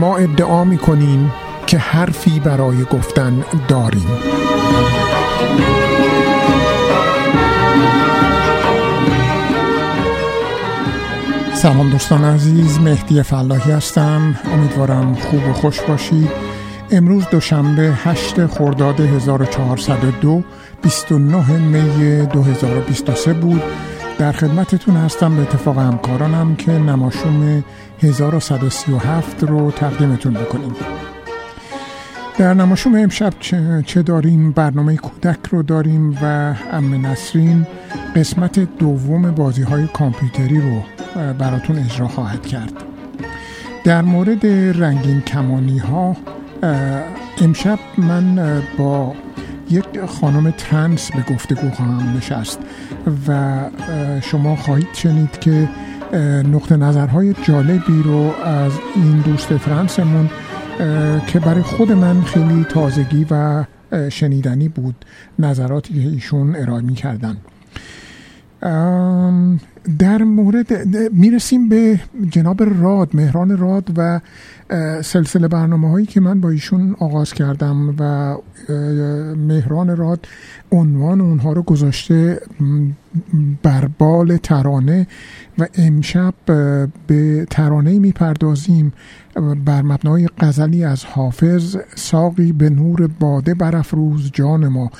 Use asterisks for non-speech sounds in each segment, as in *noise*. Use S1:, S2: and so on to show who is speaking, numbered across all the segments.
S1: ما ادعا می کنیم که حرفی برای گفتن داریم. سلام دوستان عزیز مهدی فلاحی هستم. امیدوارم خوب و خوش باشید امروز دوشنبه 8 خرداد 1402 29 می 2023 بود. در خدمتتون هستم به اتفاق همکارانم که نماشوم 1137 رو تقدیمتون بکنیم در نماشوم امشب چه داریم؟ برنامه کودک رو داریم و ام نسرین قسمت دوم بازی های کامپیوتری رو براتون اجرا خواهد کرد. در مورد رنگین کمانی ها امشب من با یک خانم ترنس به گفتگو خواهم نشست و شما خواهید شنید که نقطه نظرهای جالبی رو از این دوست فرانسمون که برای خود من خیلی تازگی و شنیدنی بود نظراتی که ایشون ارائه می کردن در مورد می‌رسیم به جناب راد مهران راد و سلسله برنامه هایی که من با ایشون آغاز کردم و مهران راد عنوان اونها رو گذاشته بربال ترانه و امشب به ترانه می‌پردازیم بر مبنای غزلی از حافظ ساقی به نور باده برافروز جان ما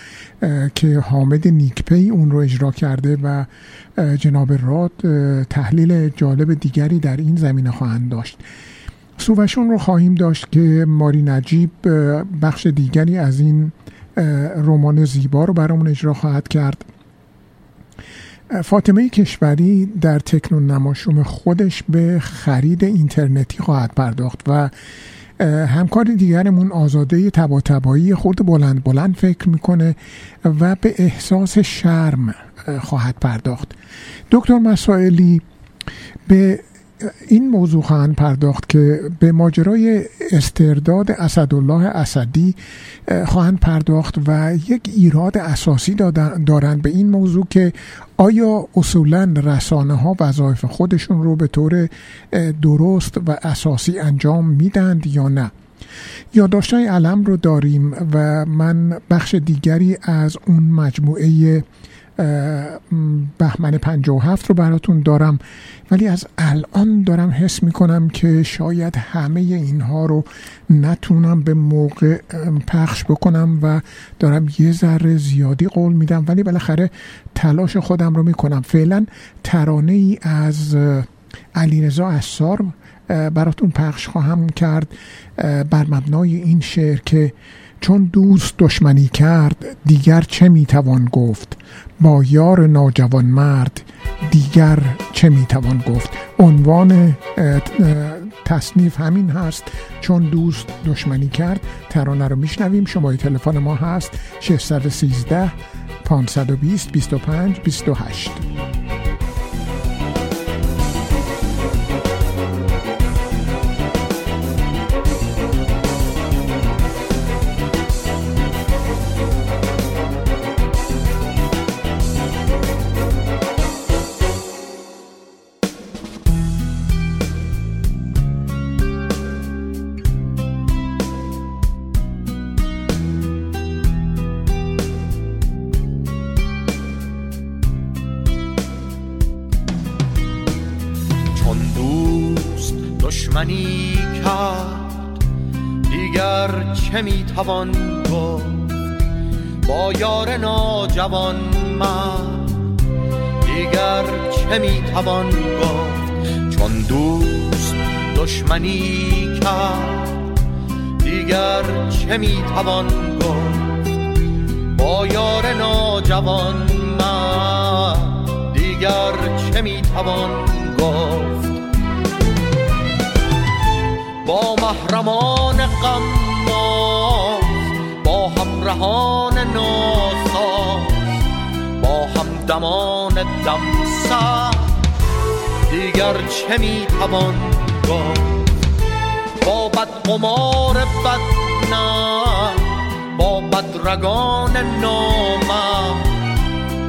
S1: که حامد نیکپی اون رو اجرا کرده و جناب راد تحلیل جالب دیگری در این زمینه خواهند داشت. سووشون رو خواهیم داشت که ماری نجیب بخش دیگری از این رمان زیبا رو برامون اجرا خواهد کرد. فاطمه کشوری در تکنون نماشوم خودش به خرید اینترنتی خواهد پرداخت و همکار دیگرمون آزاده تبا تبایی خود بلند بلند فکر می‌کنه و به احساس شرم خواهد پرداخت. دکتر مسائلی به این موضوع خواهند پرداخت که به ماجرای استرداد اسدالله اسدی خواهند پرداخت و یک ایراد اساسی دارند به این موضوع که آیا اصولا رسانه ها وظایف خودشون رو به طور درست و اساسی انجام میدند یا نه؟ یادداشتهای علم رو داریم و من بخش دیگری از اون مجموعه بهمن 57 رو براتون دارم. ولی از الان دارم حس می‌کنم که شاید همه اینها رو نتونم به موقع پخش بکنم و دارم یه ذره زیادی قول میدم. ولی بالاخره تلاش خودم رو می‌کنم. فعلا ترانه ای از علیرضا اسار براتون پخش خواهم کرد بر مبنای این شعر که چون دوست دشمنی کرد دیگر چه می‌توان گفت؟ با یار ناجوان مرد دیگر چه می‌توان گفت؟ عنوان تصنیف همین هست چون دوست دشمنی کرد. ترانه رو میشنویم شماره تلفن ما هست 613 520 25 28
S2: توان گفت. با یار ناجوان من دیگر چه می توان گفت؟ چون دوست دشمنی کرد دیگر چه می توان گفت؟ با یار ناجوان من دیگر چه می توان گفت؟ با محرمان غم جهان ناساز با هم دمان دم دیگر چه می‌توان گفت؟ با بد قمار بد نه با بدرگان نامم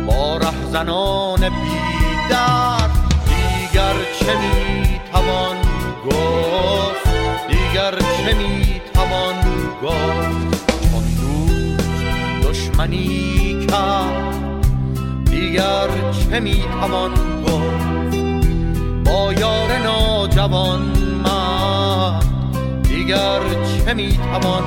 S2: با رهزنان بیدر دیگر چه می‌توان گفت؟ دیگر چه می‌توان گفت؟ چون دوست دشمنی کرد. دیگر چه می‌توان گفت؟ با یار ناجوان من دیگر چه می‌توان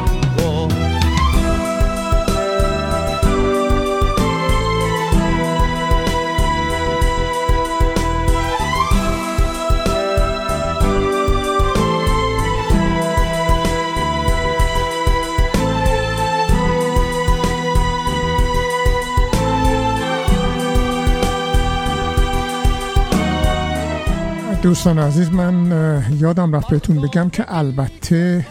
S1: دوستان عزیز من یادم رفت بهتون بگم که البته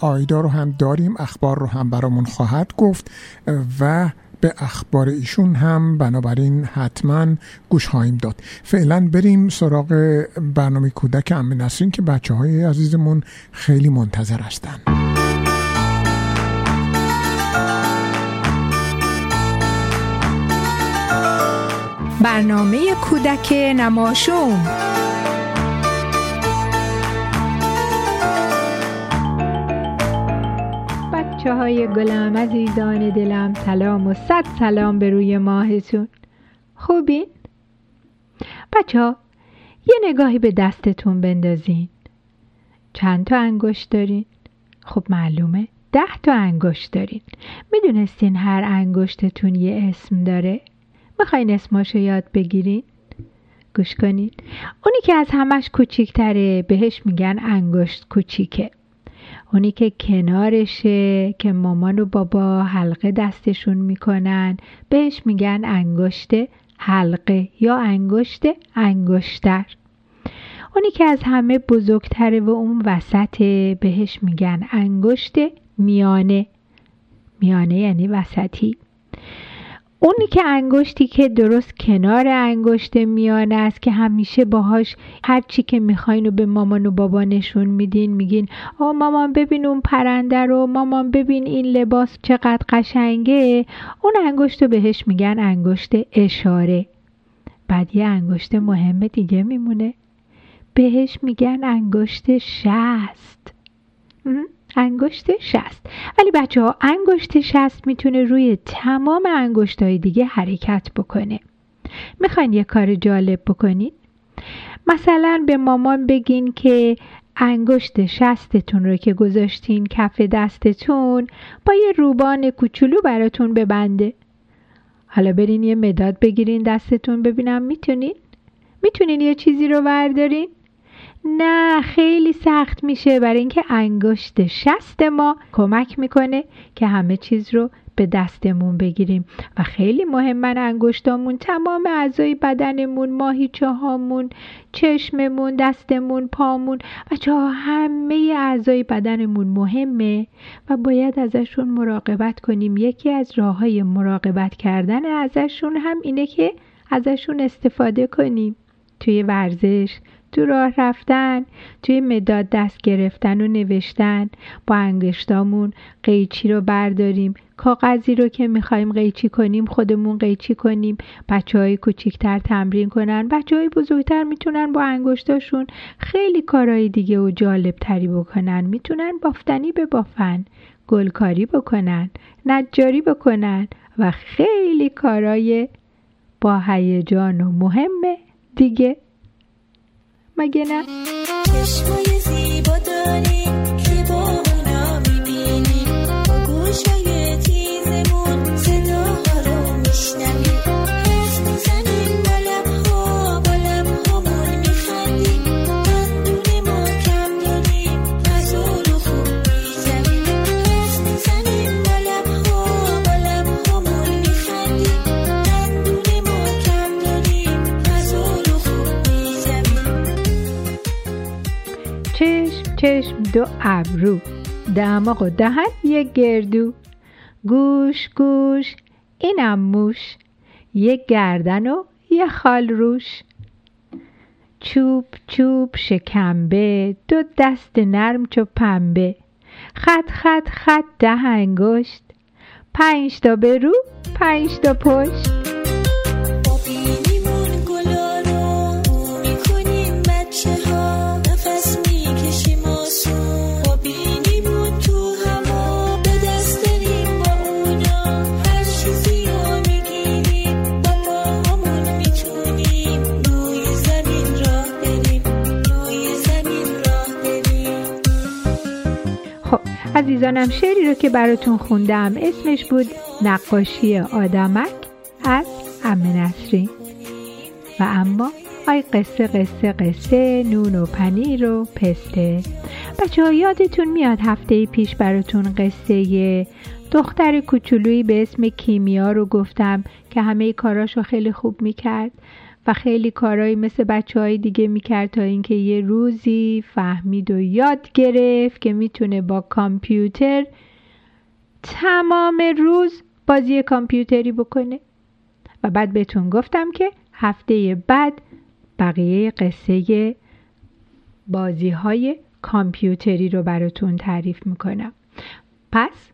S1: آیدا رو هم داریم اخبار رو هم برامون خواهد گفت و به اخبار ایشون هم بنابراین حتما گوش خواهیم داد. فعلا بریم سراغ برنامه کودک امن نسرین که بچه های عزیزمون خیلی منتظر هستن.
S3: برنامه کودک نماشوم بچه های گلم عزیزان دلم سلام و صد سلام به روی ماهتون خوبین؟ بچه ها یه نگاهی به دستتون بندازین چند تا انگشت دارین؟ خب معلومه ده تا انگشت دارین می‌دونستین هر انگشتتون یه اسم داره؟ می‌خواین اسماشو یاد بگیرین؟ گوش کنین اونی که از همش کوچیکتره بهش میگن انگشت کوچیکه اونی که کنارشه که مامان و بابا حلقه دستشون می‌کنن. بهش میگن انگشت حلقه یا انگشت انگشتر. اونی که از همه بزرگتره و اون وسط بهش میگن انگشت میانه. میانه یعنی وسطی. اونی که انگشتی که درست کنار انگشت میانه است که همیشه باهاش هر چی که می‌خواین و به مامان و بابا نشون میدین میگین آ مامان ببین اون پرنده رو مامان ببین این لباس چقدر قشنگه. اون انگشت رو بهش میگن انگشت اشاره. بعد یه انگشت مهم دیگه میمونه. بهش میگن انگشت شست. انگشت شست ولی بچه ها انگشت شست می‌تونه روی تمام انگشت های دیگه حرکت بکنه می‌خواین یه کار جالب بکنین؟ مثلا به مامان بگین که انگشت شستتون رو که گذاشتین کف دستتون با یه روبان کوچولو براتون ببنده حالا برین یه مداد بگیرین دستتون ببینم می‌تونین؟ می‌تونین یه چیزی رو بردارین؟ نه خیلی سخت میشه. برای اینکه انگشت شست ما کمک می‌کنه که همه چیز رو به دستمون بگیریم. و خیلی مهمن انگشتامون تمام اعضای بدنمون ماهیچه هامون چشممون دستمون پامون و همه اعضای بدنمون مهمه و باید ازشون مراقبت کنیم. یکی از راه های مراقبت کردن ازشون هم اینه که ازشون استفاده کنیم. توی ورزش تو راه رفتن توی مداد دست گرفتن و نوشتن. با انگشتامون قیچی رو برداریم. کاغذی رو که می‌خوایم قیچی کنیم خودمون قیچی کنیم. بچه های کوچیکتر تمرین کنن. بچه های بزرگتر می‌تونن با انگشتاشون خیلی کارهای دیگه و جالب تری بکنن. می‌تونن بافتنی ببافن گلکاری بکنن نجاری بکنن و خیلی کارهای با هیجان و مهم دیگه. مگه نه؟ چشمای زیبا داری چشم دو ابرو. دماغ و دهن یک گردو. گوش گوش اینم موش. یک گردن و یه خال روش. چوب چوب شکمبه. دو دست نرم چو پنبه. خط خط خط ده انگشت. پنج تا به رو پنج تا پشت. عزیزانم شعری رو که براتون خوندم اسمش بود نقاشی آدمک از ام نسرین. و اما آی قصه قصه قصه نون و پنیر و پسته. بچه ها یادتون میاد هفته پیش براتون قصه دختر کوچولویی به اسم کیمیا رو گفتم که همه کاراش رو خیلی خوب می‌کرد. و خیلی کارهایی مثل بچه های دیگه می‌کرد تا اینکه یه روزی فهمید و یاد گرفت که می‌تونه با کامپیوتر تمام روز بازی کامپیوتری بکنه. و بعد بهتون گفتم که هفته بعد بقیه قصه بازی های کامپیوتری رو براتون تعریف می‌کنم. پس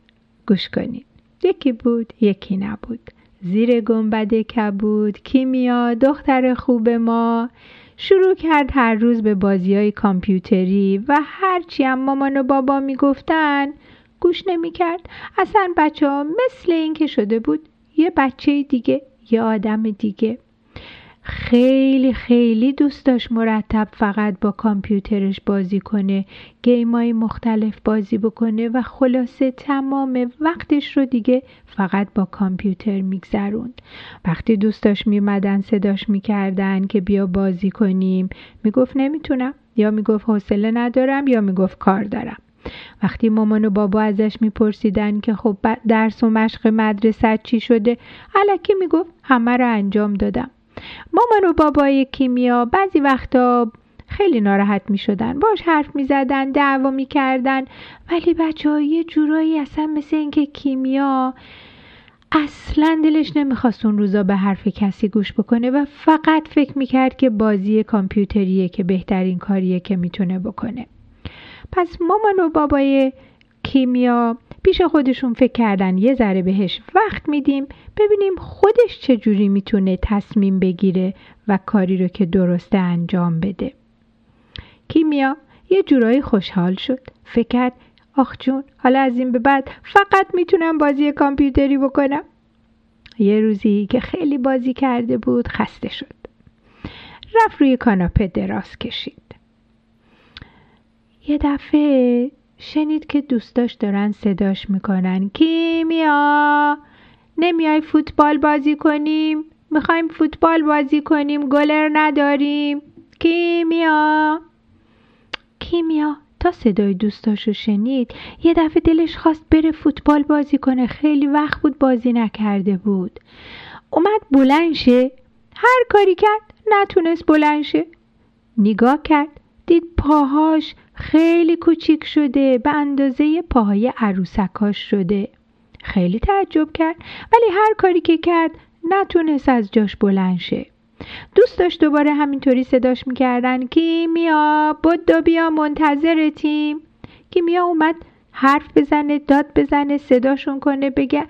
S3: گوش کنید. یکی بود یکی نبود. زیر گنبد کبود کیمیا دختر خوب ما. شروع کرد هر روز به بازی های کامپیوتری و هرچی هم مامان و بابا می‌گفتن گوش نمی‌کرد. اصلا بچه ها مثل این که شده بود یه بچه دیگه یه آدم دیگه. خیلی خیلی دوست داشت مرتب فقط با کامپیوترش بازی کنه گیمای مختلف بازی بکنه و خلاصه تمام وقتش رو دیگه فقط با کامپیوتر میگذروند. وقتی دوستاش میمدن صداش می‌کردن که بیا بازی کنیم. می‌گفت نمی‌تونم یا می‌گفت حوصله ندارم یا می‌گفت کار دارم. وقتی مامان و بابا ازش میپرسیدن که خب درس و مشق مدرسه چی شده علکی می‌گفت همه رو انجام دادم. مامان و بابای کیمیا بعضی وقتا خیلی ناراحت می شدن باش حرف می زدن دعوا می کردن ولی بچه ها یه جورایی اصلا مثل اینکه کیمیا اصلا دلش نمی‌خواست اون روزا به حرف کسی گوش بکنه و فقط فکر می‌کرد که بازی کامپیوتریه که بهترین کاریه که می‌تونه بکنه. پس مامان و بابای کیمیا پیش خودشون فکر کردن یه ذره بهش وقت میدیم ببینیم خودش چجوری می‌تونه تصمیم بگیره و کاری رو که درسته انجام بده. کیمیا یه جورایی خوشحال شد. فکر کرد آخ جون حالا از این به بعد فقط می‌تونم بازی کامپیوتری بکنم. یه روزی که خیلی بازی کرده بود خسته شد. رفت روی کاناپه دراز کشید. یه دفعه شنید که دوستاش دارن صداش می‌کنن. کیمیا نمیای فوتبال بازی کنیم؟ می‌خوایم فوتبال بازی کنیم گلر نداریم. کیمیا کیمیا تا صدای دوستاشو شنید یه دفعه دلش خواست بره فوتبال بازی کنه. خیلی وقت بود بازی نکرده بود. اومد بلند هر کاری کرد نتونست بلند شه. نگاه کرد. دید پاهاش خیلی کوچیک شده به اندازه پاهای عروسکاش شده. خیلی تعجب کرد ولی هر کاری که کرد نتونست از جاش بلند شه. دوست داشت دوباره همینطوری صداش می‌کردن. کیمیا بدو بیا منتظرتیم. کیمیا اومد حرف بزنه داد بزنه صداشون کنه بگه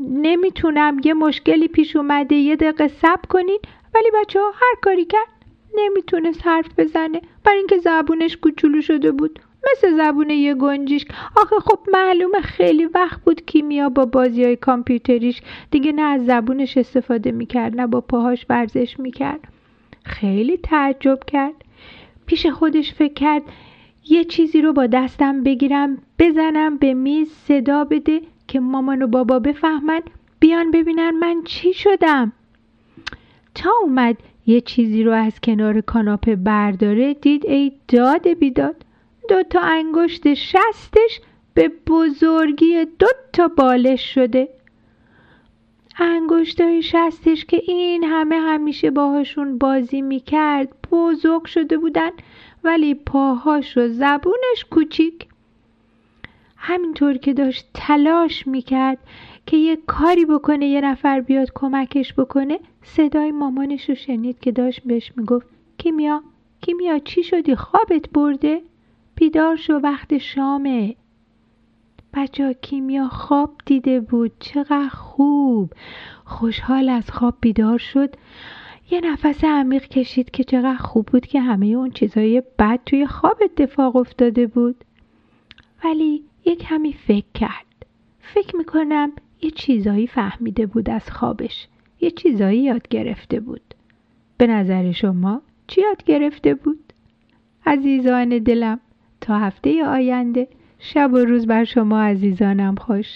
S3: نمی‌تونم یه مشکلی پیش اومده یه دقیقه صبر کنین. ولی بچه ها هر کاری کرد نمی‌تونست حرف بزنه. برای اینکه زبونش کوچولو شده بود. مثل زبون یه گنجیش. آخه خب معلومه خیلی وقت بود کیمیا با بازی های کامپیوتریش. دیگه نه از زبونش استفاده می‌کرد نه با پاهاش ورزش می‌کرد. خیلی تعجب کرد. پیش خودش فکر کرد یه چیزی رو با دستم بگیرم بزنم به میز صدا بده که مامان و بابا بفهمن بیان ببینن من چی شدم. تا اومد یه چیزی رو از کنار کاناپه برداره دید ای داد بیداد دو تا انگشت شستش به بزرگی دو تا بالش شده. انگشتای شستش که این همه همیشه باهاشون بازی می‌کرد بزرگ شده بودن ولی پاهاش و زبونش کوچیک. همینطور که داشت تلاش می‌کرد که یه کاری بکنه یه نفر بیاد کمکش بکنه صدای مامانش رو شنید که داشت بهش می‌گفت کیمیا کیمیا چی شدی؟ خوابت برده؟ بیدار شو وقت شامه. بچه کیمیا خواب دیده بود. چقدر خوب. خوشحال از خواب بیدار شد. یه نفس عمیق کشید که چقدر خوب بود که همه اون چیزای بد توی خواب اتفاق افتاده بود. ولی یه کمی فکر کرد. فکر می‌کنم یه چیزایی فهمیده بود از خوابش. یه چیزایی یاد گرفته بود. به نظر شما چی یاد گرفته بود؟ عزیزان دلم تا هفته آینده شب و روز بر شما عزیزانم خوش.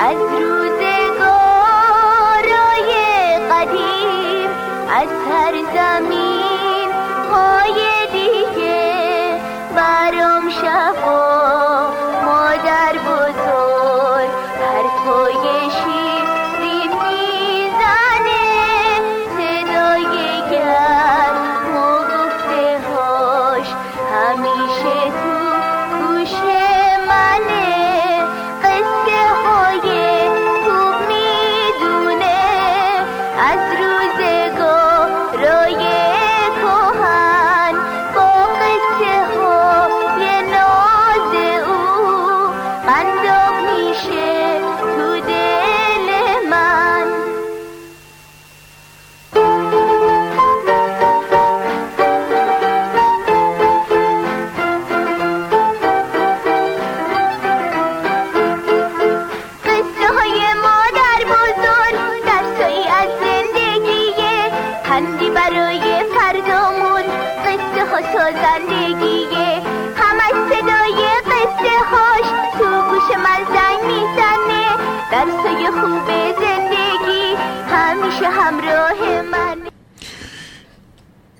S4: از روزگارای قدیم از هر زمین های برام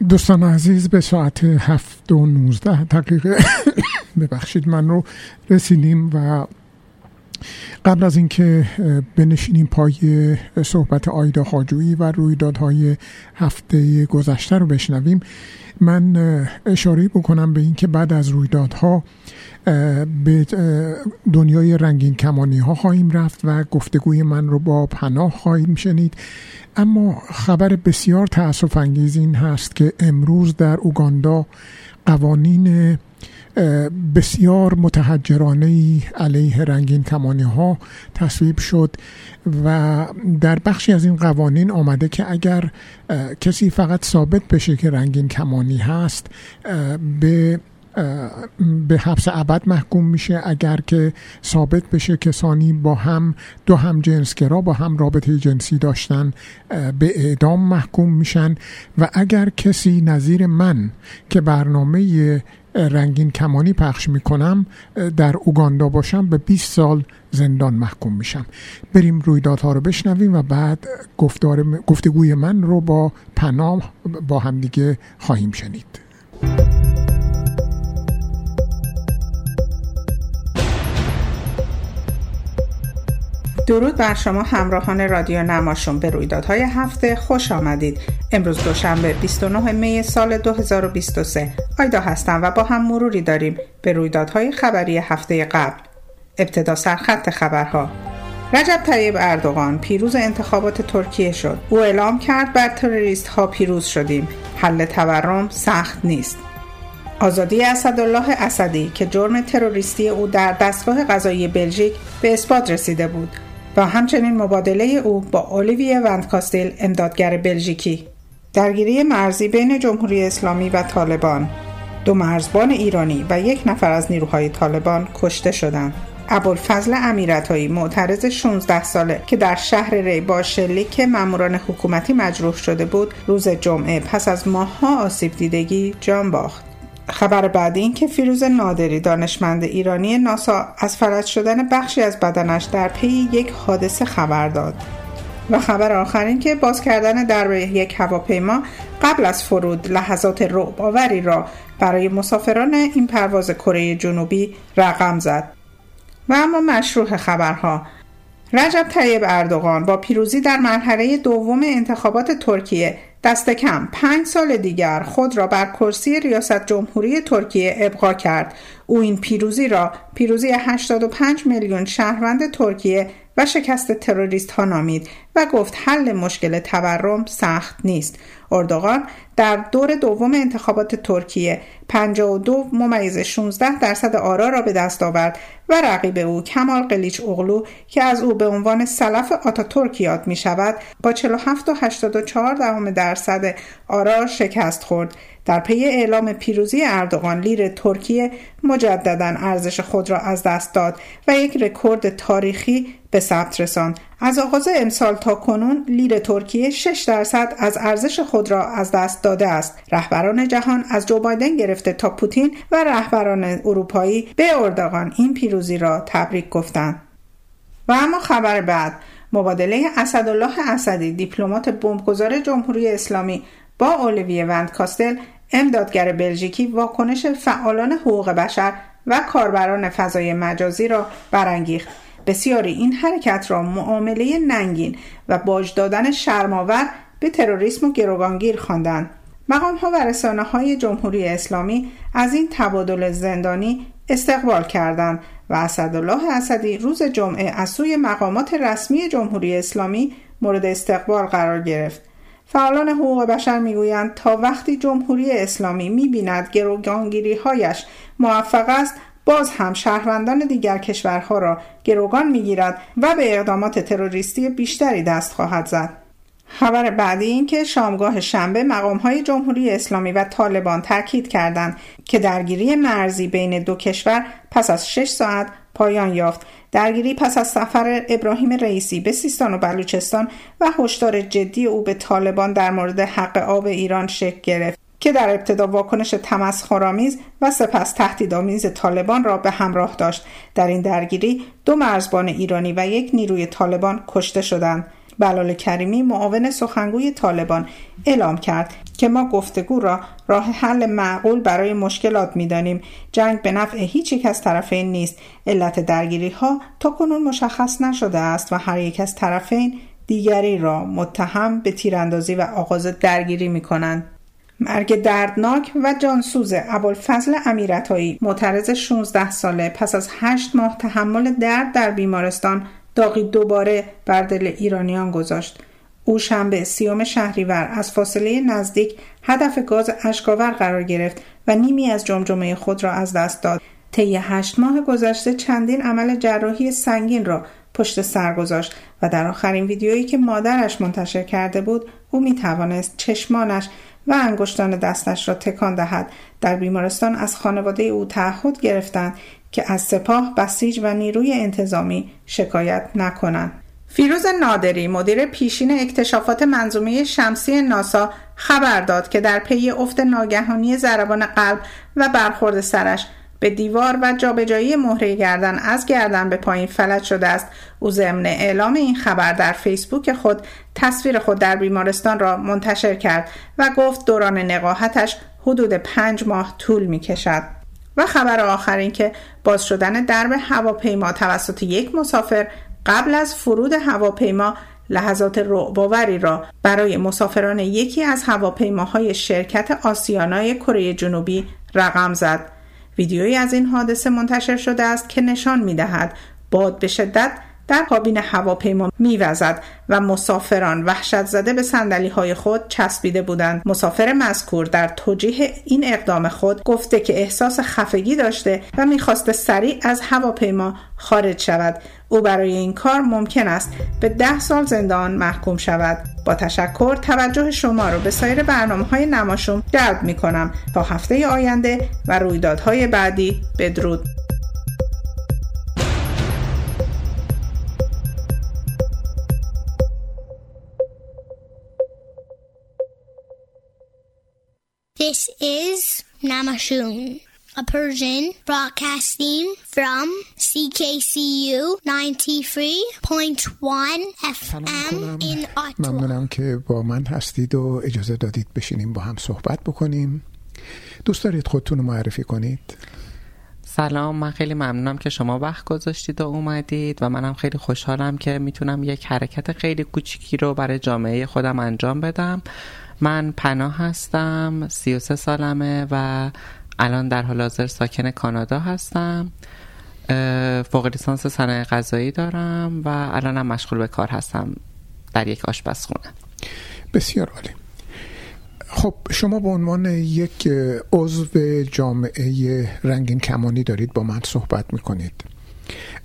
S1: دوستان عزیز به ساعت هفت و نوزده دقیقه *coughs* ببخشید من رو رسیدیم و قبل از اینکه بنشینیم پای صحبت آیدا خاجویی و رویدادهای هفته گذشته رو بشنویم من اشاره بکنم به اینکه بعد از رویدادها به دنیای رنگین کمانی ها خواهیم رفت و گفتگوی من رو با پناه خواهیم شنید. اما خبر بسیار تأسف انگیز این هست که امروز در اوگاندا قوانین بسیار متحجرانه علیه رنگین کمانی ها تصویب شد و در بخشی از این قوانین آمده که اگر کسی فقط ثابت بشه که رنگین کمانی هست به به حبس ابد محکوم میشه اگر که ثابت بشه کسانی با هم دو هم جنسگرا با هم رابطه جنسی داشتن به اعدام محکوم میشن و اگر کسی نظیر من که برنامه رنگین کمانی پخش می‌کنم در اوگاندا باشم به 20 سال زندان محکوم میشم. بریم رویدادها رو بشنویم و بعد گفتار گفتگوی من رو با پناه با همدیگه خواهیم شنید.
S5: درود بر شما همراهان رادیو نماشون به رویدادهای هفته. خوش آمدید. امروز دوشنبه 29 می سال 2023 آیدا هستم و با هم مروری داریم به رویدادهای خبری هفته قبل. ابتدا سرخط خبرها. رجب طیب اردوغان پیروز انتخابات ترکیه شد. او اعلام کرد بر تروریست ها پیروز شدیم. حل تورم سخت نیست. آزادی اسدالله اسدی که جرم تروریستی او در دستگاه قضایی بلژیک به اثبات رسیده بود. و همچنین مبادله او با اولیویه وندکاستیل امدادگر بلژیکی. درگیری مرزی بین جمهوری اسلامی و طالبان. دو مرزبان ایرانی و یک نفر از نیروهای طالبان کشته شدند. ابوالفضل امیرتایی معترض 16 ساله که در شهر ری با شلیک ماموران حکومتی مجروح شده بود روز جمعه پس از ماهها آسیب دیدگی جان باخت. خبر بعدی این که فیروز نادری دانشمند ایرانی ناسا از فلج شدن بخشی از بدنش در پی یک حادثه خبر داد. و خبر آخر این که باز کردن در یک هواپیما قبل از فرود لحظات رعب آوری را برای مسافران این پرواز کره جنوبی رقم زد. و اما مشروع خبرها. رجب طیب اردوغان با پیروزی در مرحله دوم انتخابات ترکیه دست کم. پنج سال دیگر خود را بر کرسی ریاست جمهوری ترکیه ابقا کرد. او این پیروزی را پیروزی 85 میلیون شهروند ترکیه و شکست تروریست ها نامید و گفت حل مشکل تورم سخت نیست. اردوغان در دور دوم انتخابات ترکیه 52 ممیز 16 درصد آرا را به دست آورد و رقیب او کمال قلیچداراوغلو که از او به عنوان سلف آتاتورک یاد می شود با 47 و 84 دهم درصد آرا شکست خورد. در پی اعلام پیروزی اردوغان لیر ترکیه مجددا ارزش خود را از دست داد و یک رکورد تاریخی به ثبت رساند. از آغاز امسال تا کنون لیر ترکیه 6 درصد از ارزش خود را از دست داده است. رهبران جهان از جو بایدن گرفته تا پوتین و رهبران اروپایی به اردوغان این پیروزی را تبریک گفتند. و اما خبر بعد. مبادله اسدالله اسدی دیپلمات بمبگذار جمهوری اسلامی با اولویه وند کاستل امدادگر بلژیکی واکنش فعالان حقوق بشر و کاربران فضای مجازی را برانگیخت. بسیاری این حرکت را معامله ننگین و باج دادن شرماور به تروریسم و گروگانگیر خواندند. مقام ها و رسانه های جمهوری اسلامی از این تبادل زندانی استقبال کردند و اسدالله اسدی روز جمعه از سوی مقامات رسمی جمهوری اسلامی مورد استقبال قرار گرفت. فعالان حقوق بشر می‌گویند تا وقتی جمهوری اسلامی می‌بیند گروگانگیری هایش موفق است باز هم شهروندان دیگر کشورها را گروگان می‌گیرد و به اقدامات تروریستی بیشتری دست خواهد زد. خبر بعدی این که شامگاه شنبه مقام های جمهوری اسلامی و طالبان تاکید کردند که درگیری مرزی بین دو کشور پس از 6 ساعت پایان یافت. درگیری پس از سفر ابراهیم رئیسی به سیستان و بلوچستان و هشدار جدی او به طالبان در مورد حق آب ایران شکل گرفت که در ابتدا واکنش تمسخرآمیز و سپس تهدیدآمیز طالبان را به همراه داشت. در این درگیری دو مرزبان ایرانی و یک نیروی طالبان کشته شدند. بلال کریمی معاون سخنگوی طالبان اعلام کرد که ما گفتگو را راه حل معقول برای مشکلات می‌دانیم جنگ به نفع هیچ یک از طرفین نیست علت درگیری ها تا کنون مشخص نشده است و هر یک از طرفین دیگری را متهم به تیراندازی و آغاز درگیری می کنند. مرگ دردناک و جانسوز ابوالفضل امیرتایی معترض 16 ساله پس از 8 ماه تحمل درد در بیمارستان داغی دوباره بر دل ایرانیان گذاشت. او شنبه سیام شهریور از فاصله نزدیک هدف گاز اشکاور قرار گرفت و نیمی از جمجمه خود را از دست داد. طی هشت ماه گذشته چندین عمل جراحی سنگین را پشت سر گذاشت و در آخرین ویدیویی که مادرش منتشر کرده بود او می توانست چشمانش و انگشتان دستش را تکان دهد. در بیمارستان از خانواده او تعهد گرفتند که از سپاه بسیج و نیروی انتظامی شکایت نکنند. فیروز نادری مدیر پیشین اکتشافات منظومه شمسی ناسا خبر داد که در پی افت ناگهانی ضربان قلب و برخورد سرش به دیوار و جابجایی مهره گردن از گردن به پایین فلج شده است او ضمن اعلام این خبر در فیسبوک خود تصویر خود در بیمارستان را منتشر کرد و گفت دوران نقاهتش حدود پنج ماه طول می کشد. و خبر آخر این که باز شدن درب هواپیما توسط یک مسافر قبل از فرود هواپیما لحظات رعباوری را برای مسافران یکی از هواپیماهای شرکت آسیانای کره جنوبی رقم زد ویدیویی از این حادثه منتشر شده است که نشان می دهد باد به شدت در کابین هواپیما میوزد و مسافران وحشت زده به سندلی های خود چسبیده بودند. مسافر مذکور در توجیه این اقدام خود گفته که احساس خفگی داشته و می‌خواسته سریع از هواپیما خارج شود. او برای این کار ممکن است به ده سال زندان محکوم شود. با تشکر توجه شما را به سایر برنامه های نماشوم جلب می کنم تا هفته آینده و رویدادهای بعدی بدرود.
S6: This is Namashun, a Persian broadcasting from CKCU 93.1 FM in Ottawa.
S1: ممنونم که با من هستید و اجازه دادید بشینیم با هم صحبت بکنیم. دوست دارید خودتون رو معرفی کنید؟
S7: سلام من خیلی ممنونم که شما وقت گذاشتید و اومدید و منم خیلی خوشحالم که می‌تونم یک حرکت خیلی کوچیکی رو برای جامعه خودم انجام بدم. من پناه هستم 33 سالمه و الان در حال حاضر ساکن کانادا هستم. فوق لیسانس صنایع غذایی دارم و الانم مشغول به کار هستم در یک آشپزخونه.
S1: بسیار عالی. خب شما به عنوان یک عضو جامعه رنگین کمانی دارید با من صحبت می‌کنید.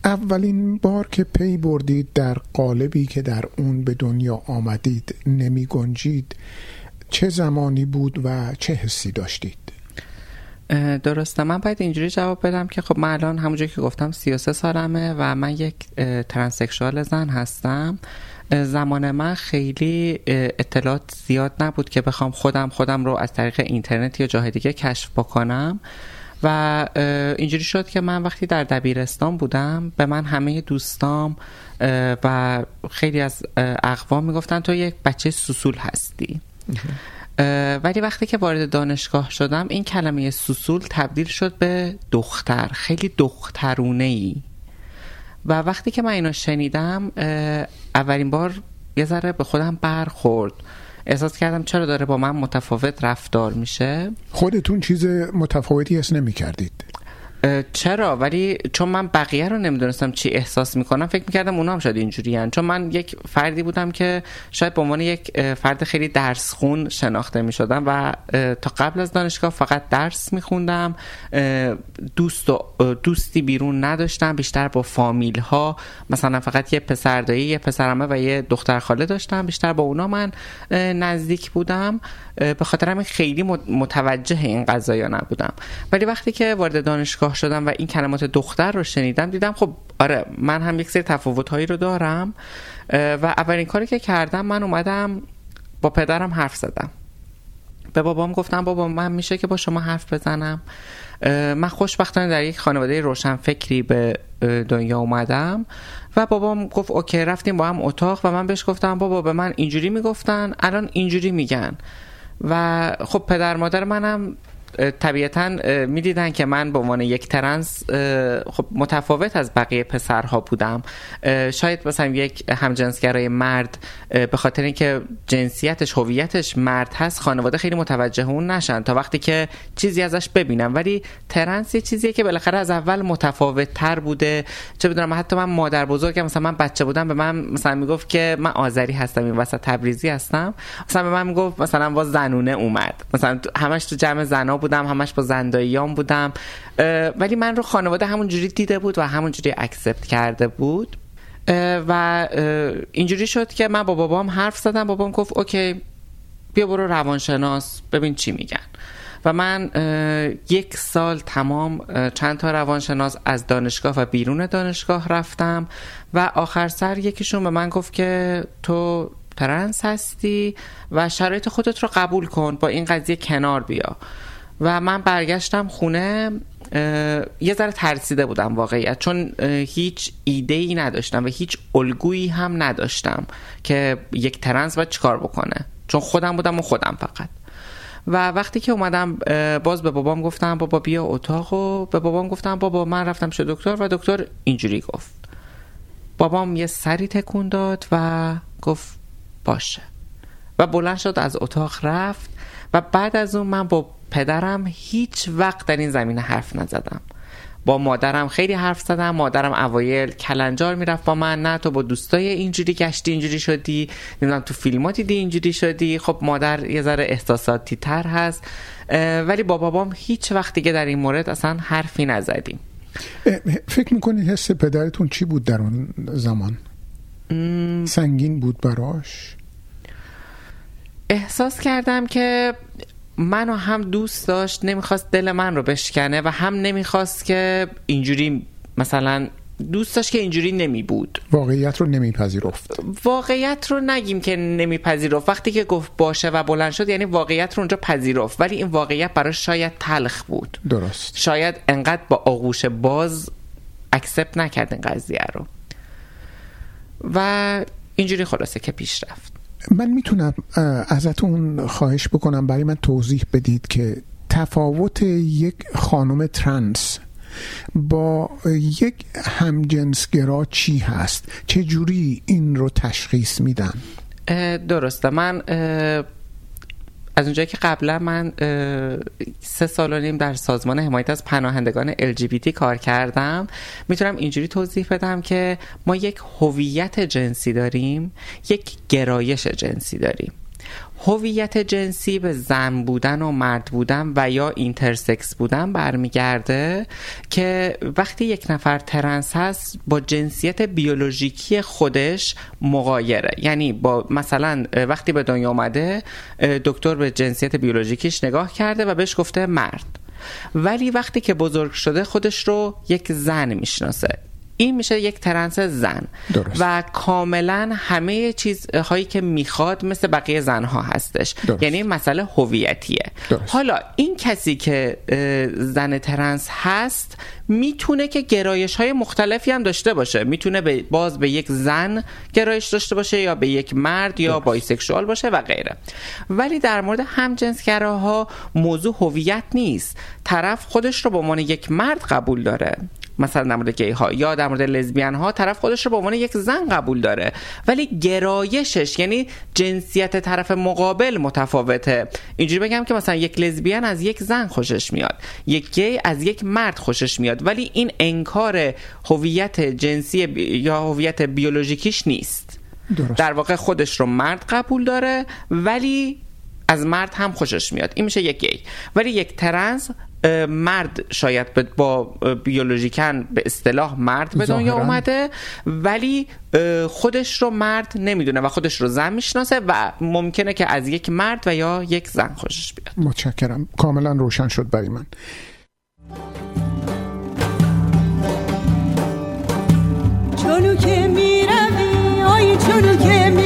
S1: اولین بار که پی بردید در قالبی که در اون به دنیا آمدید نمی گنجید چه زمانی بود و چه حسی داشتید؟
S7: درسته. من باید اینجوری جواب بدم که خب من الان همونجور که گفتم 33 سالمه و من یک ترانسکشوال زن هستم. زمان من خیلی اطلاعات زیاد نبود که بخوام خودم خودم رو از طریق اینترنت یا جای دیگه کشف بکنم. و اینجوری شد که من وقتی در دبیرستان بودم به من همه دوستام و خیلی از اقوام می‌گفتن تو یک بچه سسول هستی. ولی وقتی که وارد دانشگاه شدم این کلمه سسول تبدیل شد به دختر خیلی دخترونه ای و وقتی که من اینو شنیدم اولین بار یه ذره به خودم برخورد. احساس کردم چرا داره با من متفاوت رفتار میشه.
S1: خودتون چیز متفاوتی حس نمی کردید
S7: چرا؟ ولی چون من بقیه رو نمی‌دونستم چی احساس می‌کنم فکر می‌کردم اونا هم شاید اینجوری هن. چون من یک فردی بودم که شاید به عنوان یک فرد خیلی درس خون شناخته می‌شدم و تا قبل از دانشگاه فقط درس میخوندم. دوست و دوستی بیرون نداشتم بیشتر با فامیل ها مثلا فقط یه پسر دایی یه پسرمه و یه دختر خاله داشتم بیشتر با اونا من نزدیک بودم. به خاطر همین خیلی متوجه این قضايا نبودم. ولی وقتی که وارد دانشگاه شدم و این کلمات دختر رو شنیدم دیدم خب آره من هم یک سری تفاوت هایی رو دارم و اولین کاری که کردم من اومدم با پدرم حرف زدم. به بابام گفتم بابا من میشه که با شما حرف بزنم؟ من خوشبختانه در یک خانواده روشن فکری به دنیا اومدم و بابام گفت اوکی رفتیم با هم اتاق. و من بهش گفتم بابا به من اینجوری می‌گفتن الان اینجوری میگن. و خب پدر مادر منم طبیعتا می‌دیدن که من به عنوان یک ترنس خب متفاوت از بقیه پسرها بودم. شاید مثلا یک همجنسگرای مرد به خاطر اینکه جنسیتش هویتش مرد هست خانواده خیلی متوجه اون نشن تا وقتی که چیزی ازش ببینم. ولی ترنس یه چیزیه که بالاخره از اول متفاوت تر بوده. چه بدونم حتی من مادر بزرگم مثلا من بچه بودم به من مثلا می‌گفت که من آذری هستم این وسط تبریزی هستم. مثلا به من می‌گفت مثلا با زنونه اومد. مثلا همش تو جمع زنا بودم همش با زنداییام بودم. ولی من رو خانواده همون جوری دیده بود و همون جوری accept کرده بود. و اینجوری شد که من با بابام حرف زدم. بابام گفت OK بیا برو روانشناس ببین چی میگن. و من یک سال تمام چند تا روانشناس از دانشگاه و بیرون دانشگاه رفتم. و آخر سر یکیشون به من گفت که تو ترنس هستی و شرایط خودت رو قبول کن با این قضیه کنار بیا. و من برگشتم خونه یه ذره ترسیده بودم واقعیت چون هیچ ایده ای نداشتم و هیچ الگویی هم نداشتم که یک ترنس باید چیکار بکنه. چون خودم بودم و خودم فقط. و وقتی که اومدم باز به بابام گفتم بابا بیا اتاق. و به بابام گفتم بابا من رفتم شد دکتر. و دکتر اینجوری گفت. بابام یه سری تکون داد و گفت باشه. و بلند شد از اتاق رفت. و بعد از اون من با پدرم هیچ وقت در این زمینه حرف نزدم. با مادرم خیلی حرف زدم. مادرم اوایل کلنجار می‌رفت با من. نه تو با دوستای اینجوری گشتی اینجوری شدی. نمی‌دونم تو فیلماتی دی اینجوری شدی. خب مادر یه ذره احساساتی تر هست. ولی با بابام هیچ وقت دیگه در این مورد اصلا حرفی نزدیم.
S1: فکر می‌کنید حس پدرتون چی بود در اون زمان؟ سنگین بود براش؟
S7: احساس کردم که منو هم دوست داشت نمی‌خواست دل من رو بشکنه و هم نمی‌خواست که اینجوری مثلا دوست داشت که اینجوری نمی بود
S1: واقعیت رو نمیپذیرفت.
S7: واقعیت رو نگیم که نمیپذیرفت. وقتی که گفت باشه و بلند شد یعنی واقعیت رو اونجا پذیرفت. ولی این واقعیت برای شاید تلخ بود.
S1: درست.
S7: شاید انقدر با آغوش باز اکسپت نکرد این قضیه رو. و اینجوری خلاصه که پیش رفت.
S1: من می‌تونم ازتون خواهش بکنم برای من توضیح بدید که تفاوت یک خانم ترنس با یک همجنسگرا چی هست؟ چه جوری این رو تشخیص میدن؟
S7: درسته. من از اونجایی که قبلا من سه سال و نیم در سازمان حمایت از پناهندگان LGBT کار کردم می‌تونم اینجوری توضیح بدم که ما یک هویت جنسی داریم یک گرایش جنسی داریم. هویت جنسی به زن بودن و مرد بودن و یا intersex بودن برمیگرده که وقتی یک نفر trans هست با جنسیت بیولوژیکی خودش مغایره یعنی با مثلا وقتی به دنیا آمده دکتر به جنسیت بیولوژیکیش نگاه کرده و بهش گفته مرد. ولی وقتی که بزرگ شده خودش رو یک زن می‌شناسه. این میشه یک ترنس زن.
S1: درست.
S7: و کاملا همه چیزهایی که می‌خواد مثل بقیه زنها هستش.
S1: درست.
S7: یعنی مسئله هویتیه. حالا این کسی که زن ترنس هست می‌تونه که گرایش های مختلفی هم داشته باشه. می‌تونه باز به یک زن گرایش داشته باشه یا به یک مرد یا بایسکشوال باشه و غیره. ولی در مورد همجنسگراها موضوع هویت نیست. طرف خودش رو به عنوان یک مرد قبول داره. مثلا در مورد گی ها یا در مورد لزبیان ها طرف خودش رو به عنوان یک زن قبول داره. ولی گرایشش یعنی جنسیت طرف مقابل متفاوته. اینجوری بگم که مثلا یک لزبیان از یک زن خوشش میاد یک گی از یک مرد خوشش میاد. ولی این انکار هویت جنسی یا هویت بیولوژیکیش نیست.
S1: درست.
S7: در واقع خودش رو مرد قبول داره ولی از مرد هم خوشش میاد. این میشه یک گی. ولی یک ترنس مرد شاید با بیولوژیکن به اصطلاح مرد به دنیا اومده ولی خودش رو مرد نمی‌دونه و خودش رو زن می‌شناسه و ممکنه که از یک مرد و یا یک زن خوشش بیاد.
S1: متشکرم. کاملا روشن شد برای من.
S8: چونو که می‌روی آی چونو که می‌روی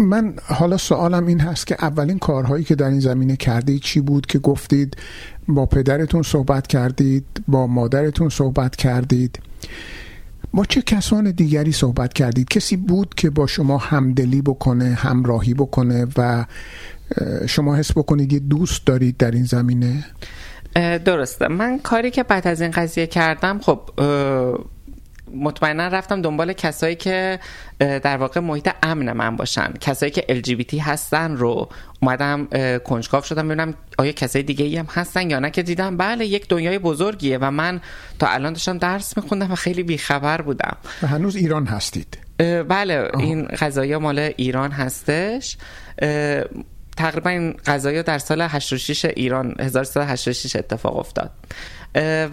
S1: من حالا سوالم این هست که اولین کارهایی که در این زمینه کردید چی بود که گفتید؟ با پدرتون صحبت کردید با مادرتون صحبت کردید. با چه کسان دیگری صحبت کردید؟ کسی بود که با شما همدلی بکنه همراهی بکنه و شما حس بکنید یه دوست دارید در این زمینه؟
S7: درسته. من کاری که بعد از این قضیه کردم خب مطمئنا رفتم دنبال کسایی که در واقع محیط امن من باشن. کسایی که LGBT هستن رو اومدم کنجکاو شدم ببینم آیا کسای دیگه ای هم هستن یا نه که دیدم. بله یک دنیای بزرگیه و من تا الان داشتم درس میخوندم و خیلی بیخبر بودم.
S1: و هنوز ایران هستید؟
S7: بله این قضایی مال ایران هستش. تقریبا این قضایی در سال 86 ایران 1386 اتفاق افتاد.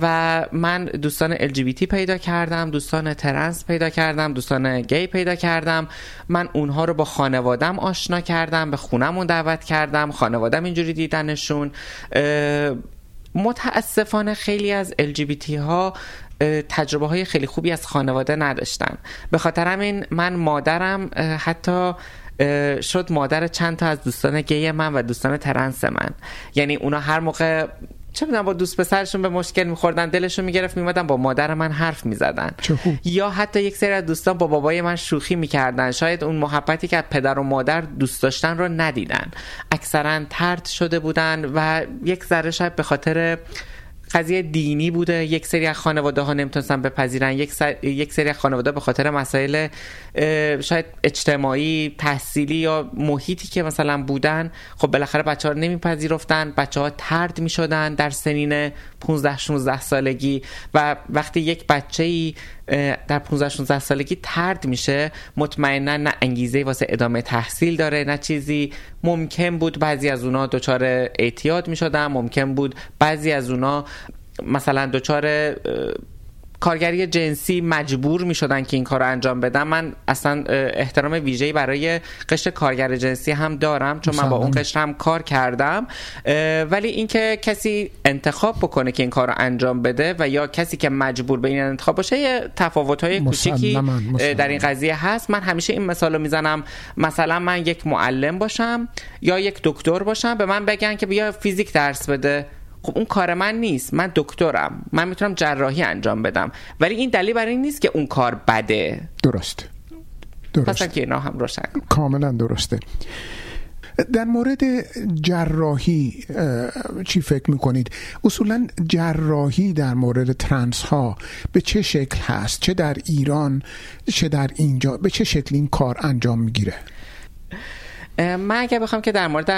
S7: و من دوستان LGBT پیدا کردم دوستان ترنس پیدا کردم دوستان گی پیدا کردم. من اونها رو با خانوادم آشنا کردم به خونمون دعوت کردم خانوادم اینجوری دیدنشون. متاسفانه خیلی از LGBT ها تجربه های خیلی خوبی از خانواده نداشتن. به خاطر همین من مادرم حتی شد مادر چند تا از دوستان گی من و دوستان ترنس من. یعنی اونا هر موقع چه می‌دونم با دوست پسرشون به مشکل میخوردن دلشون می‌گرفت میمدن با مادر من حرف می‌زدن. یا حتی یک سری از دوستان با بابای من شوخی می‌کردن. شاید اون محبتی که پدر و مادر دوست داشتن رو ندیدن. اکثرا ترد شده بودن و یک ذره شاید به خاطر قضیه دینی بوده. یک سری از خانواده ها نمی‌تونستن بپذیرن. یک. یک سری از خانواده به خاطر مسائل شاید اجتماعی تحصیلی یا محیطی که مثلا بودن خب بالاخره بچه ها رو نمیپذیرفتن. بچه ها ترد می‌شدن در سنین 15 16 سالگی. و وقتی یک بچه ای در 15 16 سالگی ترد میشه. مطمئنا نه انگیزه واسه ادامه تحصیل داره نه چیزی. ممکن بود بعضی از اونا دچار اعتیاد می‌شدن. ممکن بود بعضی از اونا مثلا دچار کارگری جنسی مجبور می شدن که این کار رو انجام بدن. من اصلا احترام ویژه‌ای برای قشر کارگر جنسی هم دارم چون من با اون قشر هم کار کردم. ولی اینکه کسی انتخاب بکنه که این کار رو انجام بده و یا کسی که مجبور به این انتخاب باشه یه تفاوت های کوچیکی در این قضیه هست. من همیشه این مثال رو می‌زنم. مثلا من یک معلم باشم یا یک دکتر باشم به من بگن که بیا فیزیک درس بده. خب اون کار من نیست. من دکترم. من می‌تونم جراحی انجام بدم. ولی این دلیل برای این نیست که اون کار بده.
S1: درست درست
S7: پس که اینا هم روشن.
S1: کاملا درسته. در مورد جراحی چی فکر می‌کنید؟ اصولا جراحی در مورد ترنس ها به چه شکل هست؟ چه در ایران چه در اینجا؟ به چه شکل این کار انجام می‌گیره؟
S7: من اگر بخوام که در مورد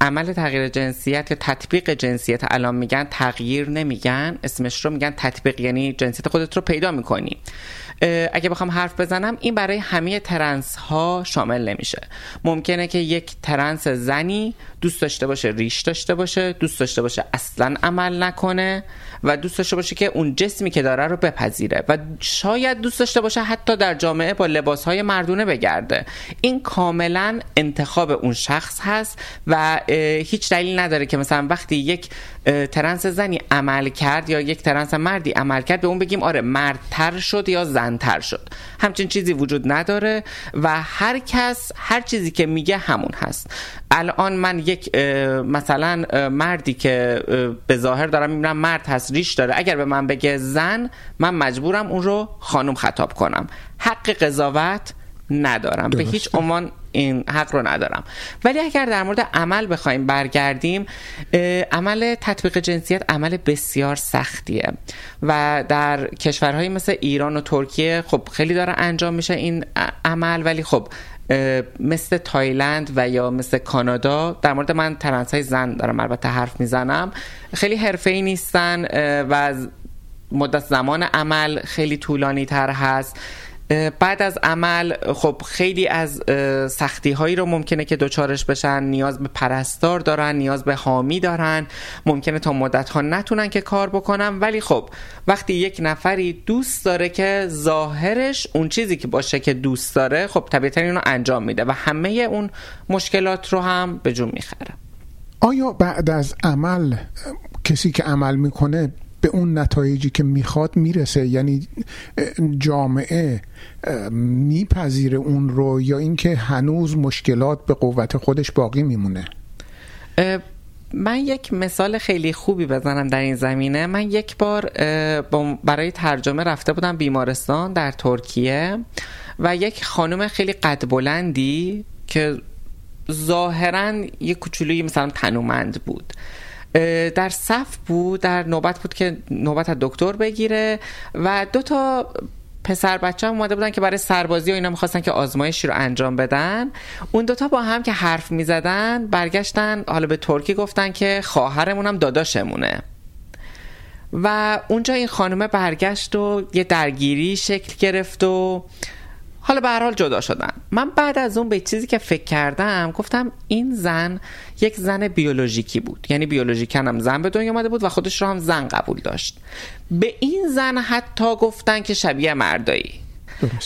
S7: عمل تغییر جنسیت یا تطبیق جنسیت الان میگن تغییر نمیگن اسمش رو میگن تطبیق یعنی جنسیت خودت رو پیدا می‌کنی. اگه بخوام حرف بزنم این برای همه ترنس ها شامل نمیشه. ممکنه که یک ترنس زنی دوست داشته باشه ریش داشته باشه دوست داشته باشه اصلا عمل نکنه و دوست داشته باشه که اون جسمی که داره رو بپذیره و شاید دوست داشته باشه حتی در جامعه با لباس های مردونه بگرده. این کاملا انتخاب اون شخص هست و هیچ دلیل نداره که مثلا وقتی یک ترنس زنی عمل کرد یا یک ترنس مردی عمل کرد به اون بگیم آره مردتر شد یا زنتر شد. همچین چیزی وجود نداره و هر کس هر چیزی که میگه همون هست. الان من یک مثلا مردی که به ظاهر دارم می‌بینم مرد هست ریش داره. اگر به من بگه زن من مجبورم اون رو خانم خطاب کنم. حق قضاوت ندارم. به هیچ عنوان این حق رو ندارم. ولی اگر در مورد عمل بخوایم برگردیم عمل تطبیق جنسیت عمل بسیار سختیه. و در کشورهایی مثل ایران و ترکیه خب خیلی داره انجام میشه این عمل ولی خب مثل تایلند و یا مثل کانادا در مورد من ترنس های زن دارم البته حرف می‌زنم. خیلی حرفه ای نیستن و مدت زمان عمل خیلی طولانی تر هست. بعد از عمل خب خیلی از سختی هایی رو ممکنه که دوچارش بشن. نیاز به پرستار دارن نیاز به حامی دارن. ممکنه تا مدت ها نتونن که کار بکنن. ولی خب وقتی یک نفری دوست داره که ظاهرش اون چیزی که باشه که دوست داره خب طبیعتا اینو انجام میده و همه اون مشکلات رو هم به جون می‌خره.
S1: آیا بعد از عمل کسی که عمل می‌کنه به اون نتایجی که می‌خواد می‌رسه. یعنی جامعه میپذیره اون رو یا اینکه هنوز مشکلات به قوت خودش باقی میمونه؟
S7: من یک مثال خیلی خوبی بزنم در این زمینه. من یک بار برای ترجمه رفته بودم بیمارستان در ترکیه و یک خانم خیلی قد بلندی که ظاهرا یک کوچولوی مثلا تنومند بود. در صف بود در نوبت بود که نوبت از دکتر بگیره و دو تا پسر بچه هم اومده بودن که برای سربازی و اینا می‌خواستن که آزمایشی رو انجام بدن. اون دوتا با هم که حرف می‌زدن برگشتن حالا به ترکی گفتن که خواهرمونم داداشمونه. و اونجا این خانومه برگشت و یه درگیری شکل گرفت و حالا به حال جدا شدن. من بعد از اون به چیزی که فکر کردم گفتم این زن یک زن بیولوژیکی بود. یعنی بیولوژیکن هم زن به دنیا آمده بود و خودش رو هم زن قبول داشت. به این زن حتی گفتن که شبیه مردایی.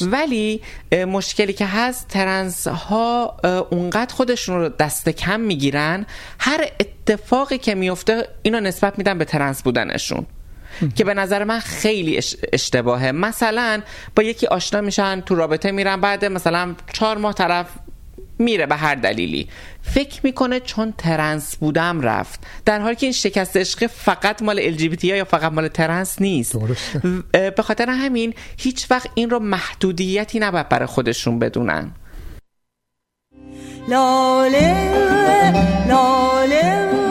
S7: ولی مشکلی که هست ترنس ها اونقدر خودشون رو دست کم می‌گیرن. هر اتفاقی که میفته اینو نسبت میدن به ترنس بودنشون. که به نظر من خیلی اشتباهه. مثلا با یکی آشنا میشن تو رابطه میرن بعد مثلا چهار ماه طرف میره به هر دلیلی. فکر می‌کنه چون ترنس بودم رفت. در حالی که این شکست عشقی فقط مال ال یا فقط مال ترنس نیست. به خاطر همین هیچ وقت این رو محدودیتی نباید برای خودشون بدونن. لاله لاله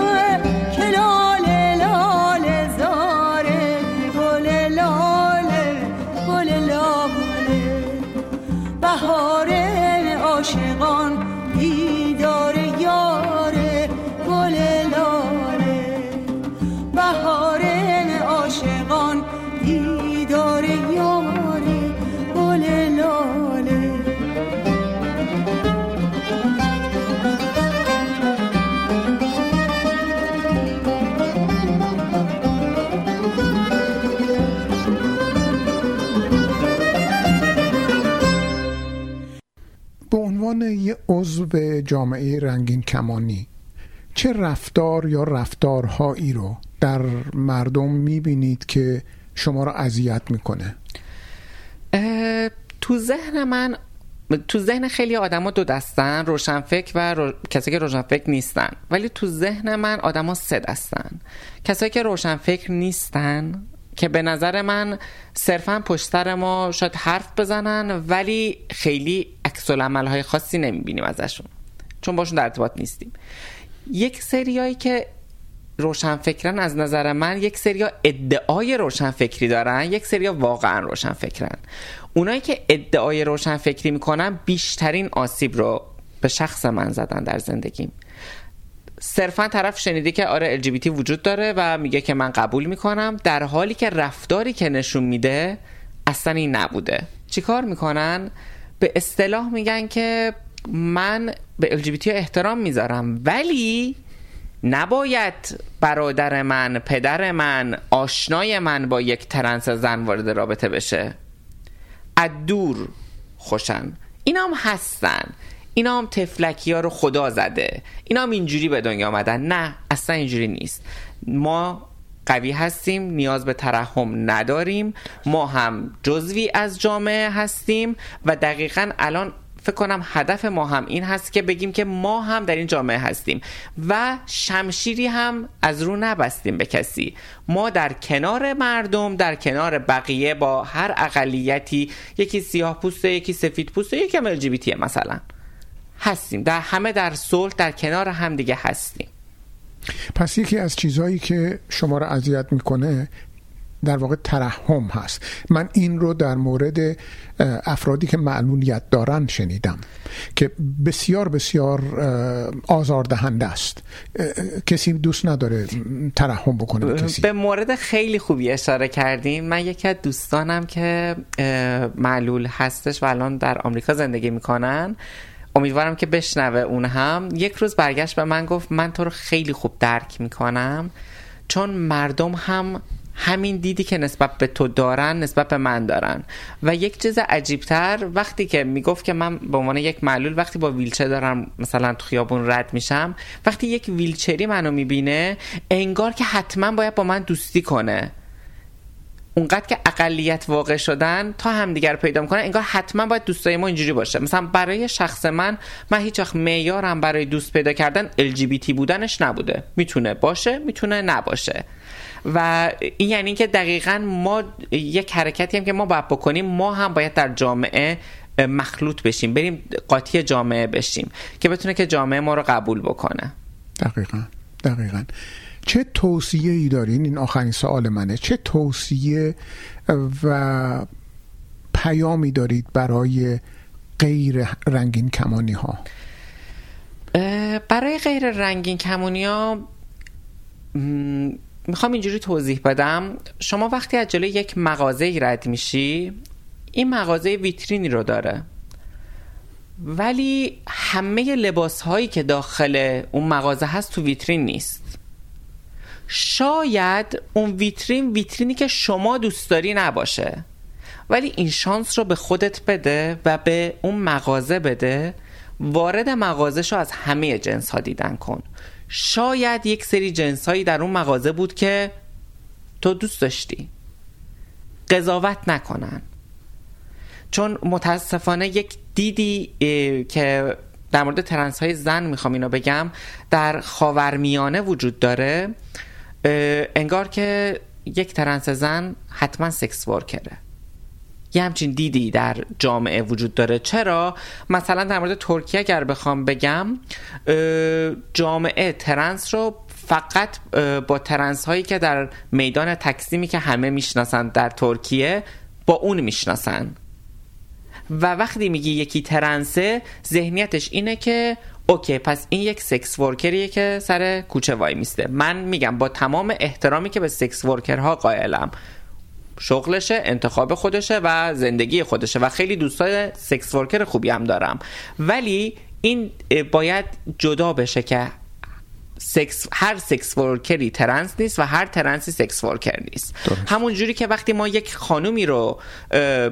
S1: عنوان یه عضو جامعه رنگین کمانی. چه رفتار یا رفتارهایی رو در مردم می‌بینید که شما رو اذیت می‌کنه؟
S7: تو ذهن من تو ذهن خیلی آدما دو دستن روشنفکر و رو... کسایی که روشنفکر نیستن. ولی تو ذهن من آدما سه دستن. کسایی که روشنفکر نیستن که به نظر من صرفا پشت سر ما شاید حرف بزنن ولی خیلی عکس های خاصی نمی‌بینیم ازشون. چون باشون در ارتباط نیستیم. یک سریایی که روشنفکرن از نظر من یک سریا ادعای روشنفکری دارن یک سریا واقعا روشنفکرن. اونایی که ادعای روشنفکری می‌کنن بیشترین آسیب رو به شخص من زدن در زندگیم. صرفا طرف شنیده که آره LGBT وجود داره و میگه که من قبول می‌کنم در حالی که رفتاری که نشون میده اصلا این نبوده. چیکار می‌کنن؟ به اصطلاح میگن که من به LGBT احترام می‌ذارم ولی نباید برادر من پدر من آشنای من با یک ترنس زن وارد رابطه بشه. دور خوشن. اینا هم هستن. اینا هم تفلکی ها رو خدا زده. اینا هم اینجوری به دنیا آمدن. نه اصلا اینجوری نیست. ما قوی هستیم نیاز به ترحم نداریم. ما هم جزوی از جامعه هستیم و دقیقا الان فکر کنم هدف ما هم این هست که بگیم که ما هم در این جامعه هستیم و شمشیری هم از رو نبستیم به کسی. ما در کنار مردم در کنار بقیه با هر اقلیتی یکی سیاه پوسته یکی سفید پوسته یکی هم مثلا. هستیم. در همه در صلح در کنار هم دیگه هستیم.
S1: پس یکی از چیزهایی که شما رو اذیت می‌کنه در واقع ترحم هست. من این رو در مورد افرادی که معلولیت دارن شنیدم که بسیار بسیار آزاردهنده است. کسی دوست نداره ترحم بکنه به کسی.
S7: به مورد خیلی خوبی اشاره کردیم. من یکی از دوستانم که معلول هستش و الان در آمریکا زندگی می‌کنن امیدوارم که بشنوه اون هم. یک روز برگشت به من گفت من تو رو خیلی خوب درک می‌کنم چون مردم هم همین دیدی که نسبت به تو دارن نسبت به من دارن. و یک چیز عجیبتر وقتی که می‌گفت که من به عنوان یک معلول وقتی با ویلچر دارم مثلا تو خیابون رد میشم وقتی یک ویلچری منو می‌بینه انگار که حتما باید با من دوستی کنه. اونقدر که اقلیت واقع شدن تا همدیگر پیدا می‌کنن انگار حتما باید دوستای ما اینجوری باشه. مثلا برای شخص من من هیچ وقت معیارم برای دوست پیدا کردن LGBT بودنش نبوده. می‌تونه باشه می‌تونه نباشه. و این یعنی که دقیقا ما یک حرکتی هم که ما باید بکنیم ما هم باید در جامعه مخلوط بشیم بریم قاطی جامعه بشیم که بتونه که جامعه ما رو قبول بکنه.
S1: دقیقا دقیقا. چه توصیه ای دارین؟ این آخرین سوال منه. چه توصیه و پیامی دارید برای غیر رنگین کمانی ها
S7: برای غیر رنگین کمانی ها می‌خوام اینجوری توضیح بدم. شما وقتی از جلوی یک مغازه رد میشی این مغازه ویترینی رو داره. ولی همه لباس هایی که داخل اون مغازه هست تو ویترین نیست. شاید اون ویترین ویترینی که شما دوست داری نباشه. ولی این شانس رو به خودت بده و به اون مغازه بده. وارد مغازه رو از همه جنس ها دیدن کن. شاید یک سری جنس هایی در اون مغازه بود که تو دوست داشتی. قضاوت نکنن. چون متاسفانه یک دیدی که در مورد ترنس های زن می‌خوام اینو بگم در خاورمیانه وجود داره. انگار که یک ترنس زن حتما سکس ورکره. یه همچین دیدی در جامعه وجود داره. چرا؟ مثلا در مورد ترکیه اگر بخوام بگم جامعه ترنس رو فقط با ترنس هایی که در میدان تکسیمی که همه می‌شناسن در ترکیه با اون می‌شناسن. و وقتی میگی یکی ترنسه ذهنیتش اینه که OK پس این یک sex worker یه که سر کوچه وای میسته. من میگم با تمام احترامی که به sex worker ها قائلم شغلشه انتخاب خودشه و زندگی خودشه و خیلی دوستای sex worker خوبی هم دارم. ولی این باید جدا بشه که
S8: سکس هر sex worker ی ترنس نیست و هر ترنسی sex worker نیست. همون جوری که وقتی ما یک خانومی رو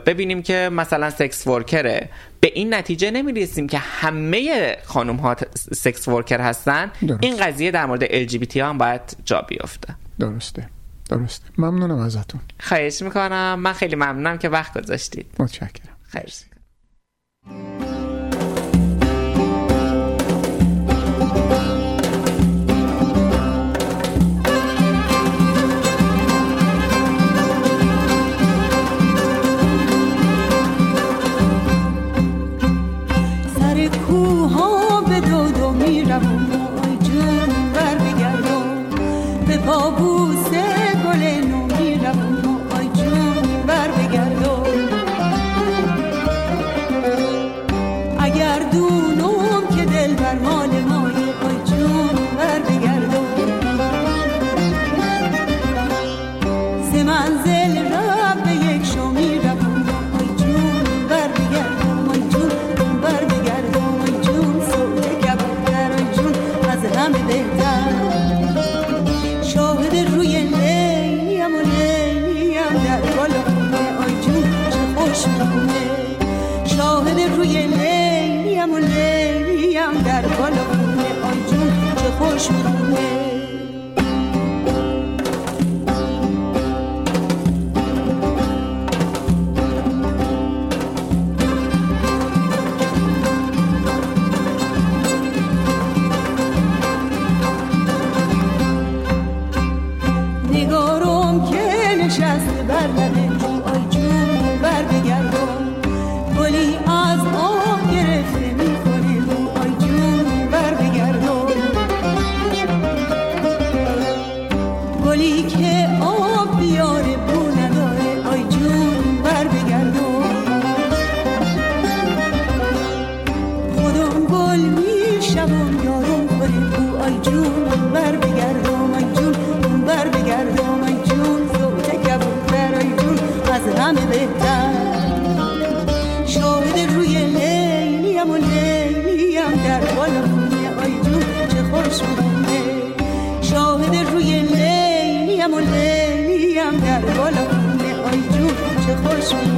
S8: ببینیم که مثلا sex worker ه به این نتیجه نمی‌رسیم که همه خانوم ها sex worker هستن. این قضیه در مورد LGBT ها هم باید جا بیفته.
S1: درسته. درسته. ممنونم ازتون.
S8: خواهش می‌کنم. من خیلی ممنونم که وقت گذاشتید.
S1: متشکرم.
S8: خیلی شده روی لیلیم و لیلیم در بالونه آی جون چه خوش بونه شاهد روی لیلیم و لیلیم در بالونه آی جون چه خوش بونه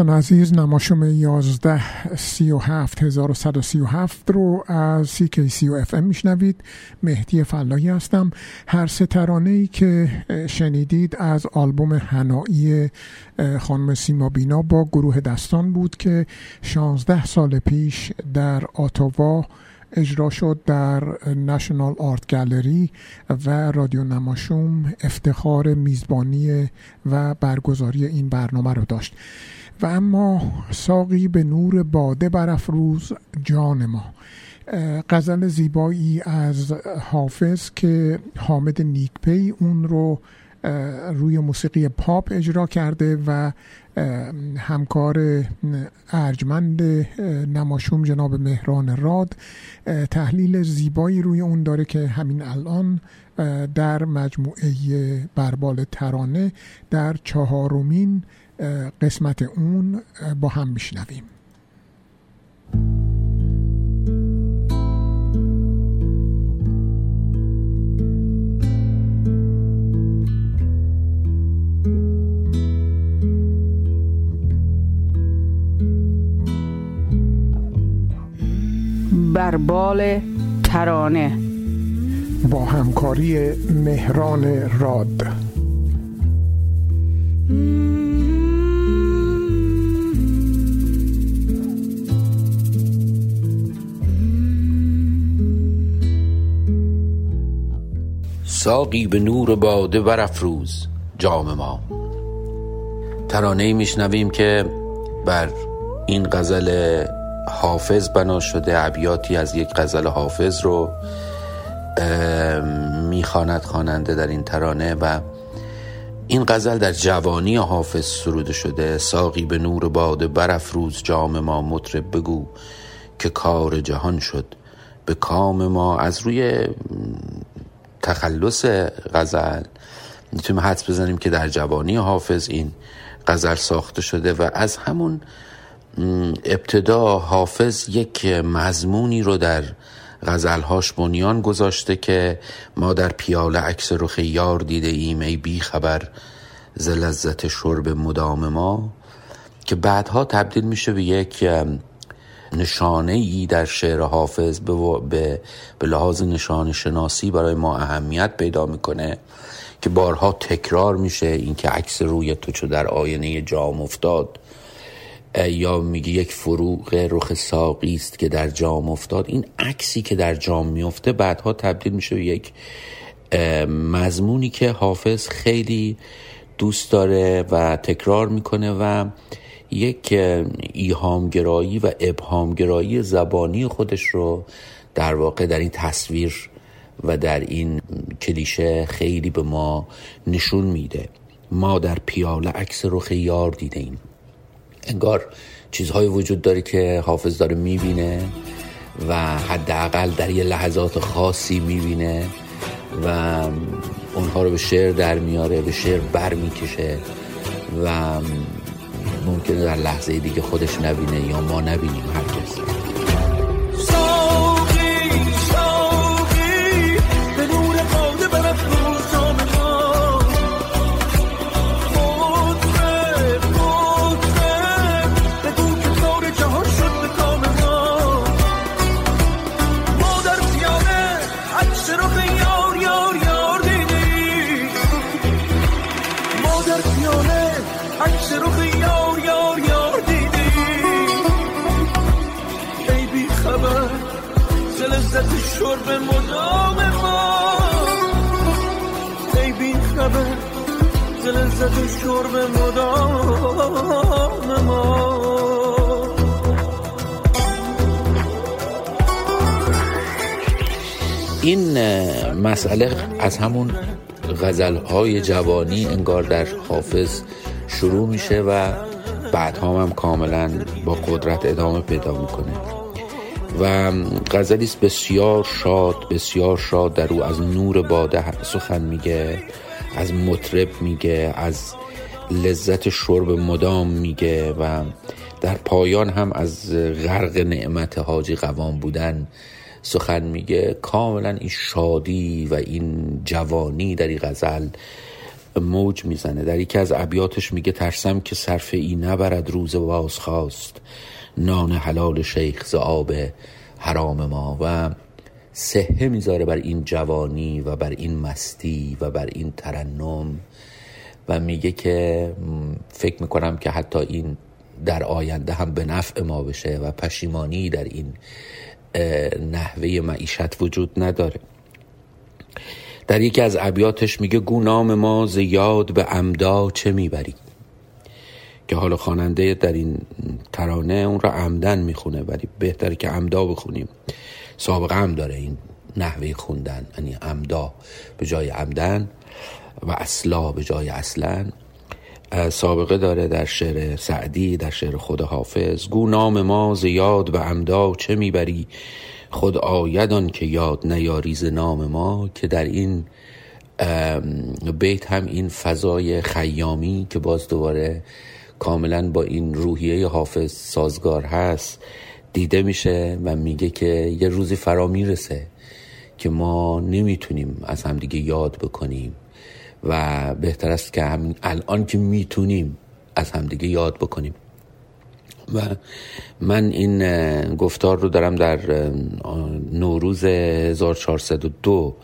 S1: دوستان عزیز نماشوم 11 37 1137 رو از اف ام میشنوید. مهدی فلاحی هستم. هر سه ای که شنیدید از آلبوم هنایی خانم سیما بینا با گروه دستان بود که 16 سال پیش در آتاوا اجرا شد در نشنال آرت گالری و رادیو نماشوم افتخار میزبانی و برگزاری این برنامه رو داشت. و اما ساقی به نور باده برافروز جان ما. غزل زیبایی از حافظ که حامد نیکپی اون رو روی موسیقی پاپ اجرا کرده و همکار ارجمند نماشوم جناب مهران راد. تحلیل زیبایی روی اون داره که همین الان در مجموعه بربال ترانه در چهارمین قسمت اون با هم میشنویم.
S9: بربال ترانه.
S1: با همکاری مهران راد.
S10: ساقی به نور باده برافروز جام ما. ترانه میشنویم که بر این غزل حافظ بنا شده ابیاتی از یک غزل حافظ رو می‌خواند خواننده در این ترانه و این غزل در جوانی حافظ سروده شده. ساقی به نور باده برافروز جام ما مطرب بگو که کار جهان شد. به کام ما از روی تخلص غزل. می‌تونیم حدس بزنیم که در جوانی حافظ این غزل ساخته شده و از همون ابتدا حافظ یک مضمونی رو در غزلهاش بنیان گذاشته که ما در پیاله عکس رخ یار دیده ایم ای بی خبر ز لذت شرب مدام ما که بعدها تبدیل میشه به یک نشانه ای در شعر حافظ به, به, لحاظ نشان شناسی برای ما اهمیت پیدا می‌کنه که بارها تکرار میشه اینکه عکس روی تو چو در آینه جام افتاد. یا میگه یک فروغ رخ ساقی است که در جام افتاد. این عکسی که در جام میفته بعدها تبدیل میشه به یک مضمونی که حافظ خیلی دوست داره و تکرار می‌کنه و یک ایهامگرایی و ابهامگرایی زبانی خودش رو در واقع در این تصویر و در این کلیشه خیلی به ما نشون میده. ما در پیاله عکس رخ یار دیده ایم انگار چیزهایی وجود داره که حافظ داره می‌بینه و حداقل در یه لحظات خاصی می‌بینه و اونها رو به شعر در میاره به شعر بر می‌کشه و ممکنه در لحظه دیگه خودش نبینه یا ما نبینیم هرگز.
S11: شرب مدام ما.
S10: این مسئله از همون غزلهای جوانی انگار در حافظ شروع میشه و بعدها هم کاملا با قدرت ادامه پیدا می‌کنه. و غزلی بسیار شاد بسیار شاد در او از نور باده سخن میگه. از مطرب میگه از لذت شرب مدام میگه و در پایان هم از غرق نعمت حاجی قوام بودن سخن میگه. کاملا این شادی و این جوانی در این غزل موج می‌زنه. در یکی از ابیاتش میگه ترسم که صرف ای نبرد روز باز خواست نان حلال شیخ ز حرام ما. و سهه می‌ذاره بر این جوانی و بر این مستی و بر این ترنم و میگه که فکر می‌کنم که حتی این در آینده هم به نفع ما بشه و پشیمانی در این نحوه معیشت وجود نداره. در یکی از ابیاتش میگه گو نام ما زیاد به عمدا چه می‌بری؟ که حالا خواننده در این ترانه اون را عمدن می‌خونه ولی بهتره که عمدا بخونیم. سابقه هم داره این نحوه خوندن یعنی عمدا به جای عمدن و اصلا به جای اصلا. سابقه داره در شعر سعدی در شعر خود حافظ. گو نام ما زیاد به عمدا چه می‌بری؟ خود آیدان که یاد نیاری ز نام ما که در این بیت هم این فضای خیامی که باز دوباره کاملا با این روحیه حافظ سازگار هست. دیده میشه و میگه که یه روزی فرا می‌رسه که ما نمی‌تونیم از همدیگه یاد بکنیم و بهتر است که همین الان که می‌تونیم از همدیگه یاد بکنیم. و من این گفتار رو دارم در نوروز 1402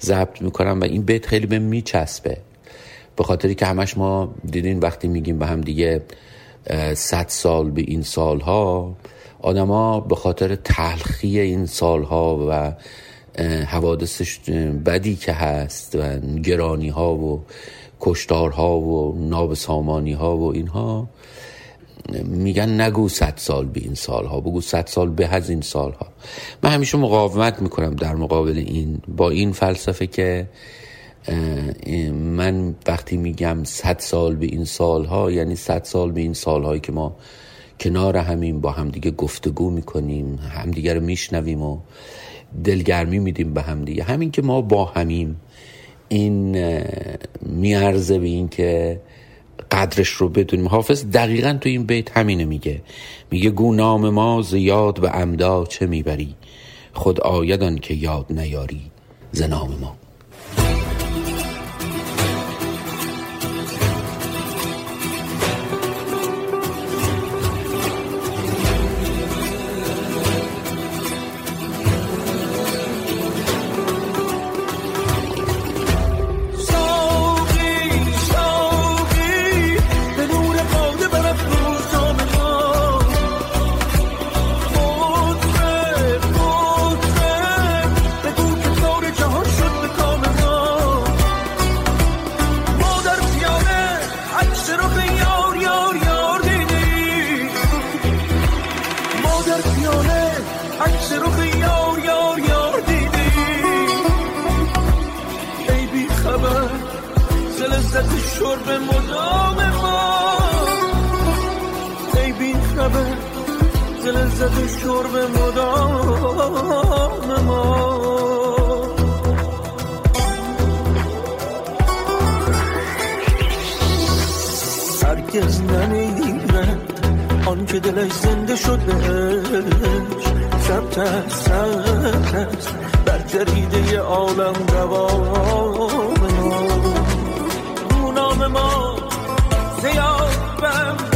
S10: ضبط می‌کنم و این بیت خیلی به میچسبه. به خاطری که همش ما دیدین وقتی میگیم به هم دیگه صد سال به این سالها آدما به خاطر تلخی این سالها و حوادث بدی که هست و گرانی ها و کشتارها و نابسامانی ها و اینها میگن نگو صد سال به این سالها بگو صد سال به از این سالها. من همیشه مقاومت می‌کنم در مقابل این با این فلسفه که من وقتی میگم صد سال به این سالها یعنی صد سال به این سالهایی که ما کنار همین با همدیگه گفتگو می‌کنیم همدیگه رو میشنویم و دلگرمی میدیم به همدیگه. همین که ما با همیم این میارزه به این که قدرش رو بدونیم. حافظ دقیقا تو این بیت همینه میگه. میگه گو نام ما زیاد و عمدا چه می‌بری؟ خود آیدان که یاد نیاری ز نام ما.
S11: سمت است. سمت بر جریده عالم دوام ما اونام ما زیاد بم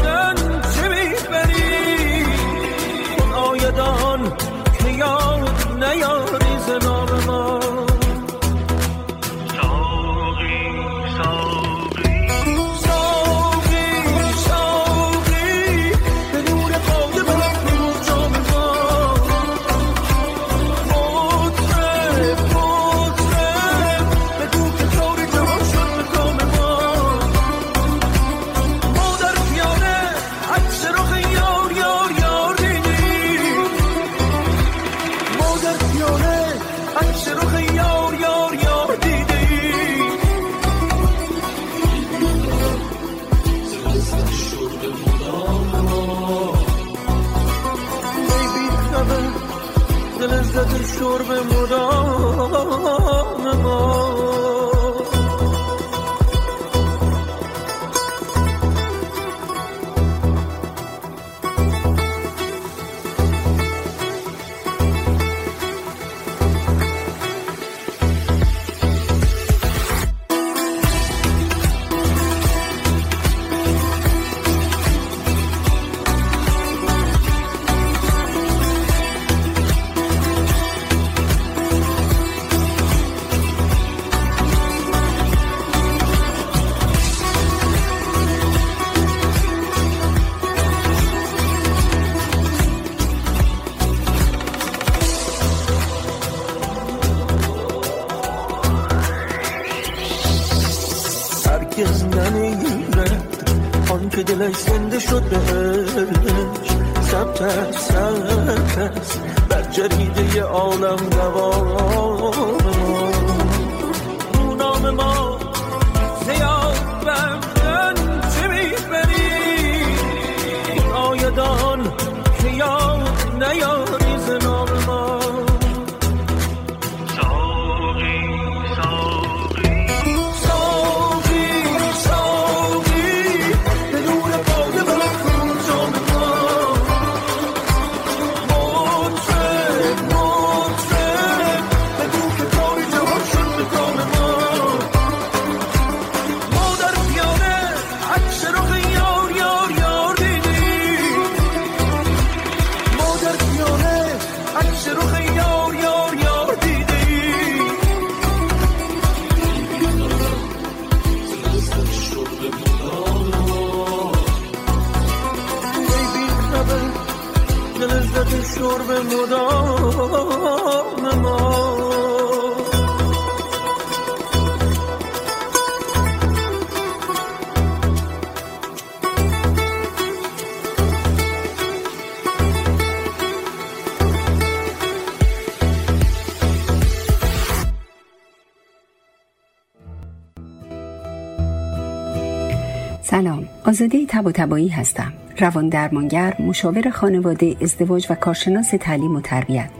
S12: سلام آزاده تب و تبایی هستم. روان درمانگر مشاور خانواده ازدواج و کارشناس تعلیم و تربیت.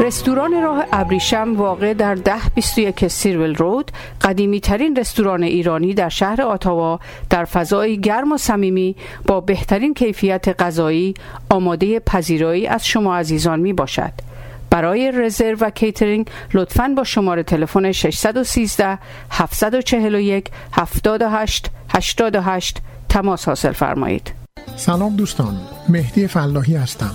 S9: رستوران راه ابریشم واقع در ده 21 سیرول رود قدیمی ترین رستوران ایرانی در شهر آتاوا در فضای گرم و صمیمی با بهترین کیفیت غذایی آماده پذیرایی از شما عزیزان می باشد. برای رزرو و کیترینگ لطفاً با شماره تلفن 613 741 78 88 تماس حاصل فرمایید.
S1: سلام دوستان مهدی فلاحی هستم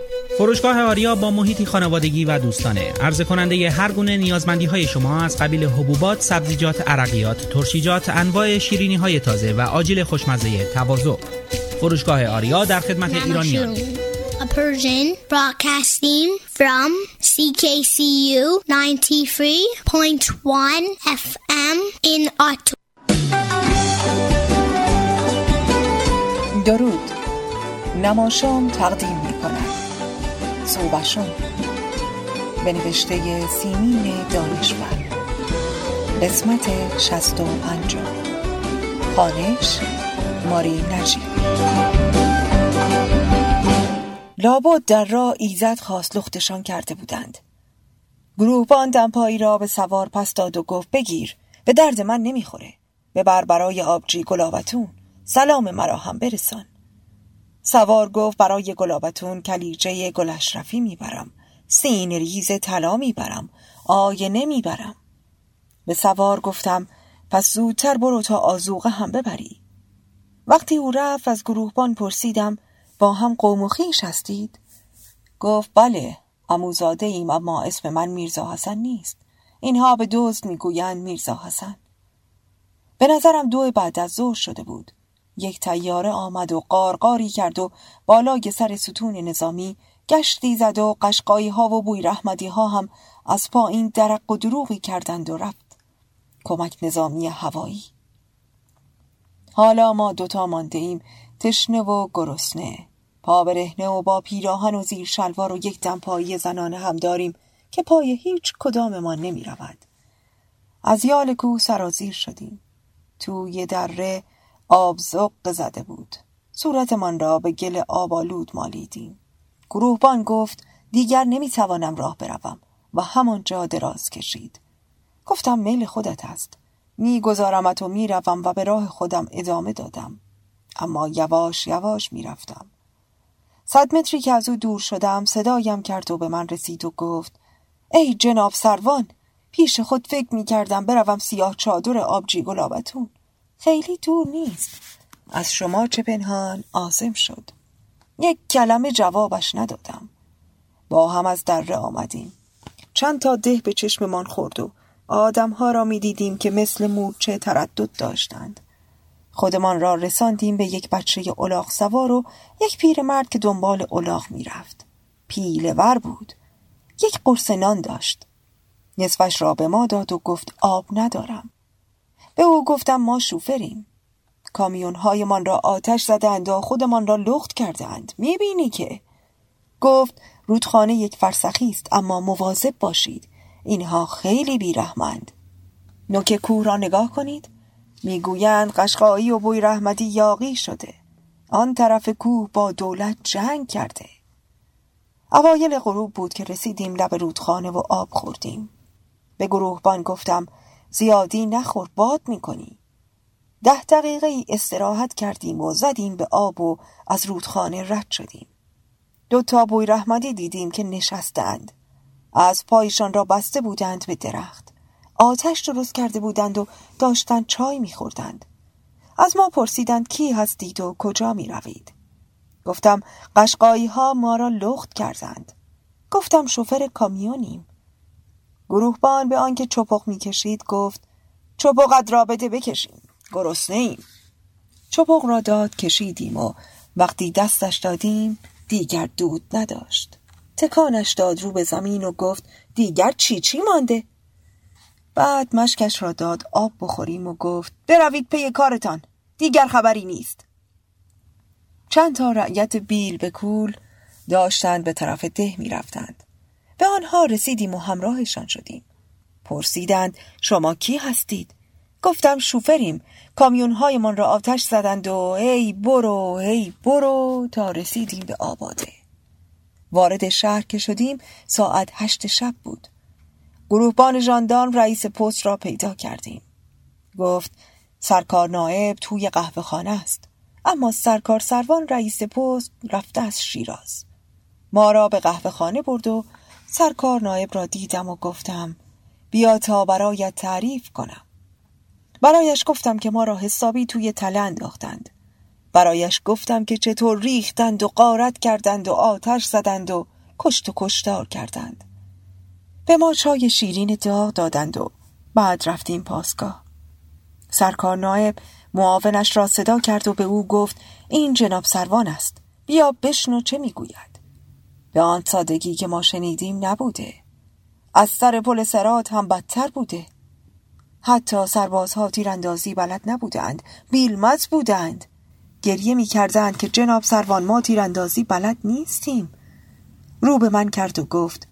S13: فروشگاه آریا با محیطی خانوادگی و دوستانه عرضه کننده هر گونه نیازمندی های شما از قبیل حبوبات، سبزیجات، عرقیات، ترشیجات، انواع شیرینی های تازه و آجیل خوشمزه تواضع. فروشگاه آریا در خدمت ایرانیان.
S6: A Persian broadcasting from CKCU 93.1 FM in Ottawa.
S14: درود نماشام تقدیم می کند صوبشون به نوشته سیمین دانشور. قسمت شست و پنجم خانش ماری نجیب. لابد در راه ایزد خواست لختشان کرده بودند. گروهبان دمپایی را به سوار پس داد و گفت بگیر به درد من نمی‌خوره. ببر برای آبجی گلابتون سلام مرا هم برسان. سوار گفت برای گلابتون کلیجه گل اشرفی می‌برم. سین ریز طلا می‌برم. آینه می‌برم. به سوار گفتم پس زودتر برو تا آزوقه هم ببری. وقتی او رفت از گروهبان پرسیدم با هم قوم و خویش هستید؟ گفت بله اموزاده ایم اما اسم من میرزا حسن نیست. اینها به دزد می‌گویند میرزا حسن. به نظرم دو بعد از ظهر شده بود. یک تیاره آمد و قارقاری کرد و بالای سر ستون نظامی گشتی زد و قشقایی ها و بوی رحمدی ها هم از پایین درق و دروغی کردند و رفت. کمک نظامی هوایی. حالا ما دوتا مانده ایم تشنه و گرسنه. پا برهنه و با پیراهن و زیر شلوار و یک دمپایی زنانه هم داریم که پای هیچ کداممان نمی رود. از یال کوه سرازیر شدیم. توی دره آب زق زده بود. صورتمان را به گل آبالود مالیدیم. گروهبان گفت دیگر نمی‌توانم راه بروم و همانجا دراز کشید. گفتم میل خودت است. میگذارمت و می‌روم و به راه خودم ادامه دادم. اما یواش یواش می‌رفتم. صد متری که از او دور شدم صدایم کرد و به من رسید و گفت ای جناب سروان پیش خود فکر می کردم بروم سیاه چادر آبجی گلابتون. خیلی دور نیست. از شما چه پنهان آزم شد. یک کلمه جوابش ندادم. با هم از دره آمدیم. چند تا ده به چشممان خورد و آدمها را می دیدیم که مثل مورچه تردد داشتند. خودمان را رساندیم به یک بچه الاغ سوار و یک پیرمرد که دنبال الاغ می رفت پیله بود. یک قرص نان داشت. نصفش را به ما داد و گفت آب ندارم. به او گفتم ما شوفریم. کامیون هایمان را آتش زدند و خودمان را لخت کردند. می‌بینی که؟ گفت رودخانه یک فرسخی است اما مواظب باشید. اینها خیلی بیرحمند. نوک کوه را نگاه کنید. می‌گویند قشقایی و بوی رحمتی یاقی شده. آن طرف کوه با دولت جنگ کرده. اوایل غروب بود که رسیدیم لب رودخانه و آب خوردیم. به گروهبان گفتم زیادی نخور باد می‌کنی. ده دقیقه استراحت کردیم و زدیم به آب و از رودخانه رد شدیم. دو تا بوی رحمتی دیدیم که نشستند. از پایشان را بسته بودند به درخت. آتش درست کرده بودند و داشتند چای میخوردند. از ما پرسیدند کی هستید و کجا می روید؟ گفتم قشقایی ها ما را لخت کردند. گفتم شوفر کامیونیم. گروهبان به آنکه چپق می‌کشید گفت چپقت را بده بکشیم. گرسنه ایم. چپق را داد کشیدیم و وقتی دستش دادیم دیگر دود نداشت. تکانش داد رو به زمین و گفت دیگر چی چی مانده؟ بعد مشکش را داد آب بخوریم و گفت بروید پی کارتان. دیگر خبری نیست. چند تا رعیت بیل به کول داشتند به طرف ده می رفتند. به آنها رسیدیم و همراهشان شدیم. پرسیدند شما کی هستید؟ گفتم شوفریم کامیون هایمان را آتش زدند و ای برو ای برو تا رسیدیم به آباده. وارد شهر که شدیم ساعت هشت شب بود. گروهبان ژاندارم رئیس پست را پیدا کردیم. گفت سرکار نائب توی قهوه خانه است. اما سرکار سروان رئیس پست رفته از شیراز. ما را به قهوه خانه برد و سرکار نایب را دیدم و گفتم بیا تا برایت تعریف کنم. برایش گفتم که ما را حسابی توی تله انداختند. برایش گفتم که چطور ریختند و قارت کردند و آتش زدند و کشت و کشتار کردند. به ما چای شیرین داغ دادند و بعد رفتیم پاسگاه. سرکار نایب معاونش را صدا کرد و به او گفت این جناب سروان است بیا بشنو چه می‌گوید به آن سادگی که ما شنیدیم نبوده. از سر پل سرات هم بدتر بوده. حتی سربازها تیراندازی بلد نبودند بیلمز بودند. گریه می کردند که جناب سروان ما تیراندازی بلد نیستیم. رو به من کرد و گفت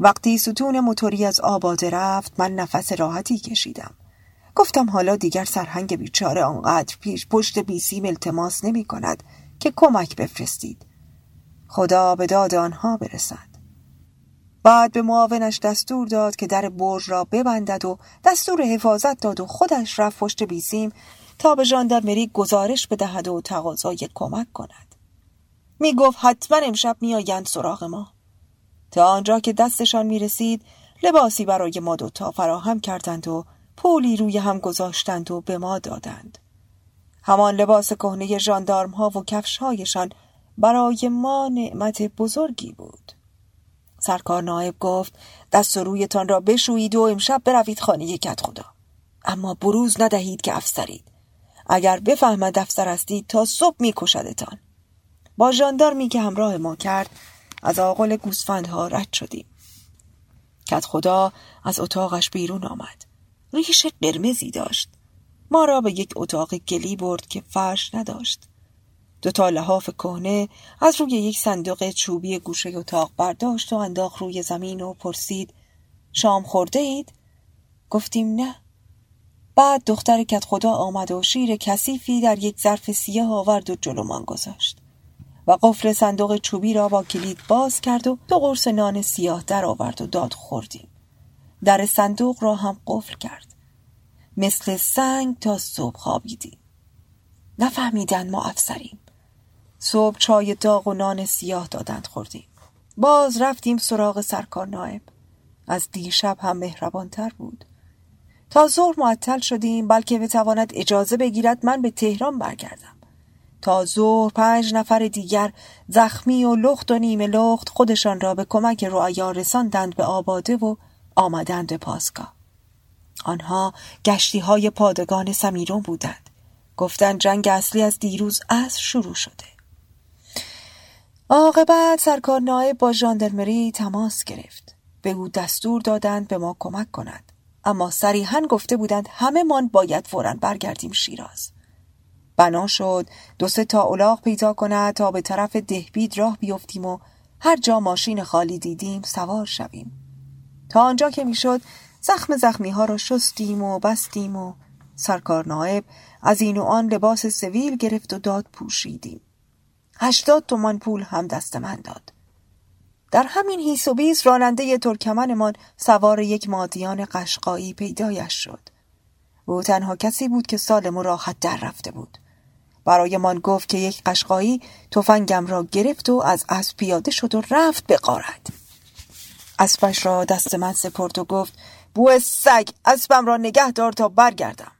S14: وقتی ستون موتوری از آباده رفت من نفس راحتی کشیدم. گفتم حالا دیگر سرهنگ بیچاره آنقدر پیش پشت بیسیم التماس نمی کند که کمک بفرستید. خدا به داد آنها برسد. بعد به معاونش دستور داد که در برج را ببندد و دستور حفاظت داد و خودش رفت پشت بیسیم تا به ژاندارمری گزارش بدهد و تقاضای کمک کند. می گفت حتما امشب میآیند سراغ ما. تا آنجا که دستشان می رسید لباسی برای ما دوتا فراهم کردند و پولی روی هم گذاشتند و به ما دادند. همان لباس کهنه ژاندارم ها و کفش هایشان برای ما نعمت بزرگی بود. سرکار نایب گفت دست و رویتان را بشویید و امشب بروید خانه کت خدا. اما بروز ندهید که افسرید. اگر بفهمد افسر هستید تا صبح میکشدتان. با ژاندارمی که همراه ما کرد از آقل گوسفندها رد شدیم. کت خدا از اتاقش بیرون آمد. ریش قرمزی داشت. ما را به یک اتاق گلی برد که فرش نداشت. دو تا لحاف کهنه از روی یک صندوق چوبی گوشه اتاق برداشت و انداخت روی زمین و پرسید شام خورده اید؟ گفتیم نه. بعد دختر کت خدا آمد و شیر کثیفی در یک ظرف سیاه آورد و جلومان گذاشت و قفل صندوق چوبی را با کلید باز کرد و دو قرص نان سیاه در آورد و داد خوردیم. در صندوق را هم قفل کرد. مثل سنگ تا صبح خوابیدیم. نفهمیدن ما افسریم. صبح چای داغ و نان سیاه دادند خوردیم. باز رفتیم سراغ سرکار نایب از دیشب هم مهربانتر بود. تا ظهر معطل شدیم بلکه بتواند اجازه بگیرد من به تهران برگردم. تا ظهر پنج نفر دیگر زخمی و لخت و نیمه لخت خودشان را به کمک رعایا رساندند به آباده و آمدند به پاسگاه. آنها گشتی های پادگان سمیرون بودند. گفتند جنگ اصلی از دیروز از شروع شده. عاقبت سرکار نایب با ژاندرمری تماس گرفت. به او دستور دادند به ما کمک کند. اما صریحا گفته بودند همه من باید فورا برگردیم شیراز. بنا شد دو سه تا الاغ پیدا کند تا به طرف دهبید راه بیفتیم و هر جا ماشین خالی دیدیم سوار شویم. تا آنجا که می‌شد زخم زخمی ها را شستیم و بستیم و سرکار نایب از این و آن لباس سویل گرفت و داد پوشیدیم. هشتاد تومان پول هم دست من داد. در همین هیس و بیس راننده ترکمنمان سوار یک مادیان قشقایی پیدایش شد. او تنها کسی بود که سالم و راحت در رفته بود. برایمان گفت که یک قشقایی تفنگم را گرفت و از اسب پیاده شد و رفت به قارت اسبش را دست من سپرد و گفت بو سگ اسبم را نگه دار تا برگردم.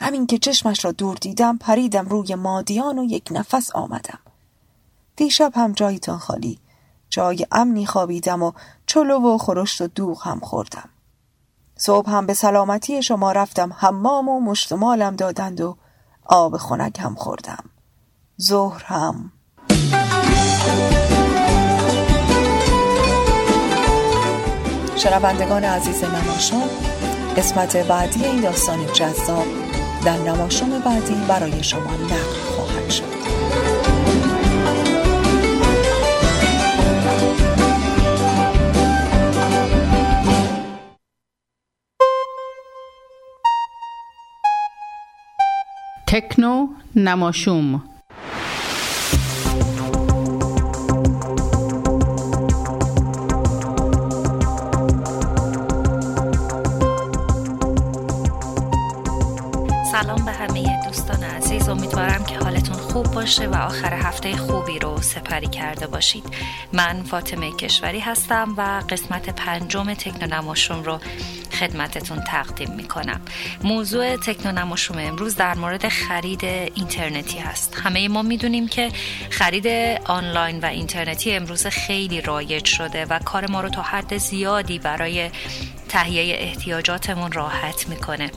S14: همین که چشمش را دور دیدم پریدم روی مادیان و یک نفس آمدم. دیشب هم جایتان خالی. جای امنی خوابیدم و چلو و خورشت و دوغ هم خوردم. صبح هم به سلامتی شما رفتم حمام و مشتمالم دادند و آب خنک هم خوردم. ظهر هم. شنوندگان عزیز نماشان قسمت بعدی این داستان جذاب در نماشان بعدی برای شما نقل خواهد شد.
S9: تکنو نماشوم.
S15: سلام به همه دوستان عزیز. امیدوارم که حالتون خوب باشه و آخر هفته خوبی رو سپری کرده باشید. من فاطمه کشوری هستم و قسمت پنجم تکنو نماشوم رو خدمتتون تقدیم می‌کنم. موضوع تکنو نماشوم امروز در مورد خرید اینترنتی هست. همه ما می‌دونیم که خرید آنلاین و اینترنتی امروز خیلی رایج شده و کار ما رو تا حد زیادی برای تهیه احتیاجاتمون راحت می‌کنه.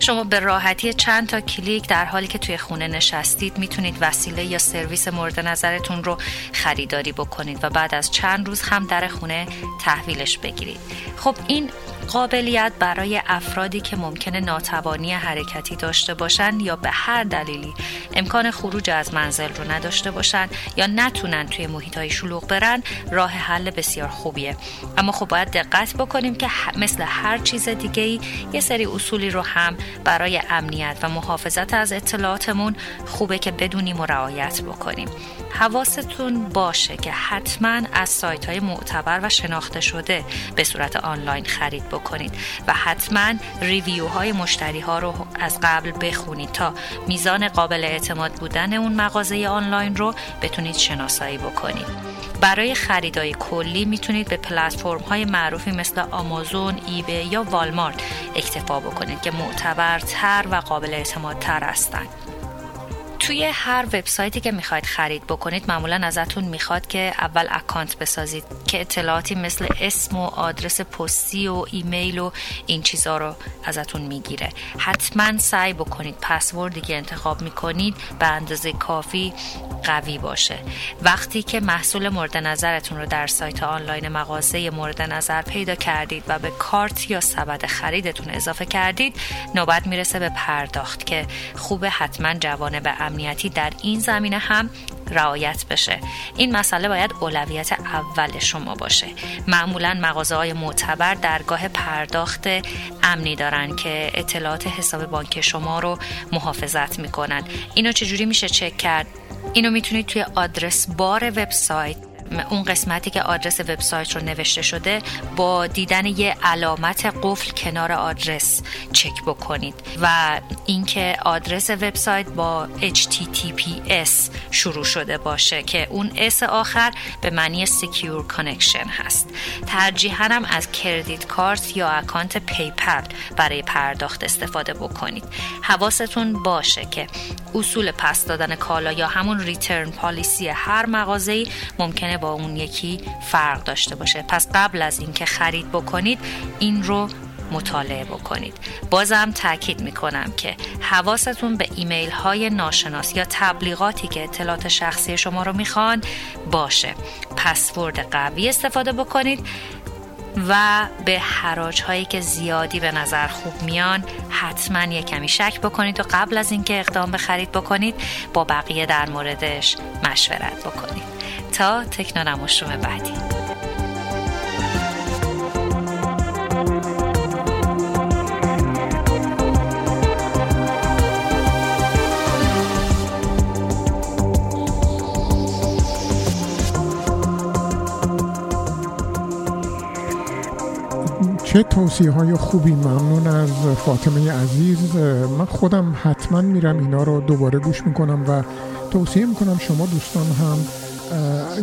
S15: شما به راحتی چند تا کلیک در حالی که توی خونه نشستید می‌تونید وسیله یا سرویس مورد نظرتون رو خریداری بکنید و بعد از چند روز هم در خونه تحویلش بگیرید. خب این قابلیت برای افرادی که ممکنه ناتوانی حرکتی داشته باشن یا به هر دلیلی امکان خروج از منزل رو نداشته باشن یا نتونن توی محیط های شلوغ برن راه حل بسیار خوبیه. اما خب باید دقت بکنیم که مثل هر چیز دیگه ای یه سری اصولی رو هم برای امنیت و محافظت از اطلاعاتمون خوبه که بدونیم و رعایت بکنیم. حواستون باشه که حتما از سایت های معتبر و شناخته شده به صورت آنلاین خرید بکنید و حتما ریویو های مشتری ها رو از قبل بخونید تا میزان قابل اعتماد بودن اون مغازه آنلاین رو بتونید شناسایی بکنید برای خریدای کلی می‌تونید به پلتفرم های معروفی مثل آمازون، ایبی یا والمارت اکتفا بکنید که معتبرتر و قابل اعتمادتر هستند. توی هر وبسایتی که می‌خواید خرید بکنید معمولا ازتون می‌خواد که اول اکانت بسازید که اطلاعاتی مثل اسم و آدرس پستی و ایمیل و این چیزا رو ازتون می‌گیره. حتما سعی بکنید پسوردی که انتخاب می‌کنید به اندازه کافی قوی باشه. وقتی که محصول مورد نظرتون رو در سایت آنلاین مغازه مورد نظر پیدا کردید و به کارت یا سبد خریدتون اضافه کردید نوبت می‌رسه به پرداخت که خوب حتما جوانب امنیتی در این زمینه هم رعایت بشه. این مسئله باید اولویت اول شما باشه. معمولا مغازه های معتبر درگاه پرداخت امنی دارن که اطلاعات حساب بانک شما رو محافظت می‌کنن. اینو چجوری میشه چک کرد؟ اینو می‌تونید توی address bar وبسایت اون قسمتی که آدرس وبسایت رو نوشته شده با دیدن یه علامت قفل کنار آدرس چک بکنید و اینکه آدرس وبسایت با HTTPS شروع شده باشه که اون S آخر به معنی secure connection هست. ترجیحاً هم از credit card یا account PayPal برای پرداخت استفاده بکنید. حواستون باشه که اصول پس دادن کالا یا همون ریترن پالیسی هر مغازه‌ای ممکنه با اون یکی فرق داشته باشه. پس قبل از اینکه خرید بکنید این رو مطالعه بکنید. بازم تاکید می‌کنم که حواستون به ایمیل های ناشناس یا تبلیغاتی که اطلاعات شخصی شما رو می‌خوان باشه. پسورد قوی استفاده بکنید و به حراج هایی که زیادی به نظر خوب میان حتما یه کمی شک بکنید و قبل از اینکه اقدام به خرید بکنید با بقیه در موردش مشورت بکنید. تا تکنونموشروم بعدی.
S1: چه توصیه های خوبی. ممنون از فاطمه عزیز. من خودم حتما میرم اینا رو دوباره گوش می‌کنم و توصیه می‌کنم شما دوستان هم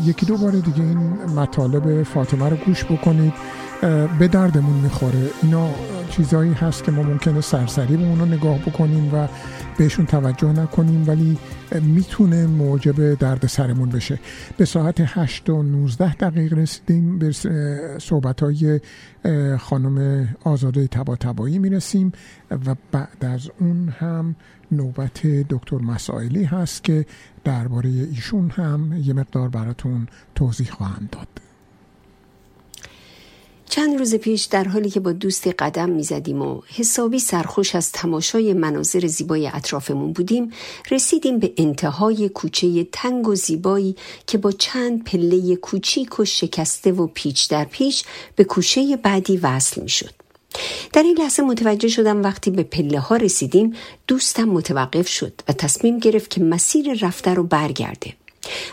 S1: یکی دو بار دیگه این مطالب فاطمه رو گوش بکنید. به دردمون می‌خوره. اینا چیزایی هست که ما ممکنه سرسری به اونو نگاه بکنیم و بهشون توجه نکنیم ولی می‌تونه موجب درد سرمون بشه. به ساعت 8 و 19 دقیق رسیدیم. به صحبت های خانم آزاده تبا تبایی می‌رسیم و بعد از اون هم نوبت دکتر مسائلی هست که درباره ایشون هم یه مقدار براتون توضیح خواهم داد
S12: چند روز پیش در حالی که با دوستی قدم می زدیم و حسابی سرخوش از تماشای مناظر زیبای اطرافمون بودیم رسیدیم به انتهای کوچه تنگ و زیبایی که با چند پله کوچیک و شکسته و پیچ در پیچ به کوچه بعدی وصل می شد. در این لحظه متوجه شدم وقتی به پله ها رسیدیم دوستم متوقف شد و تصمیم گرفت که مسیر رفته رو برگرده.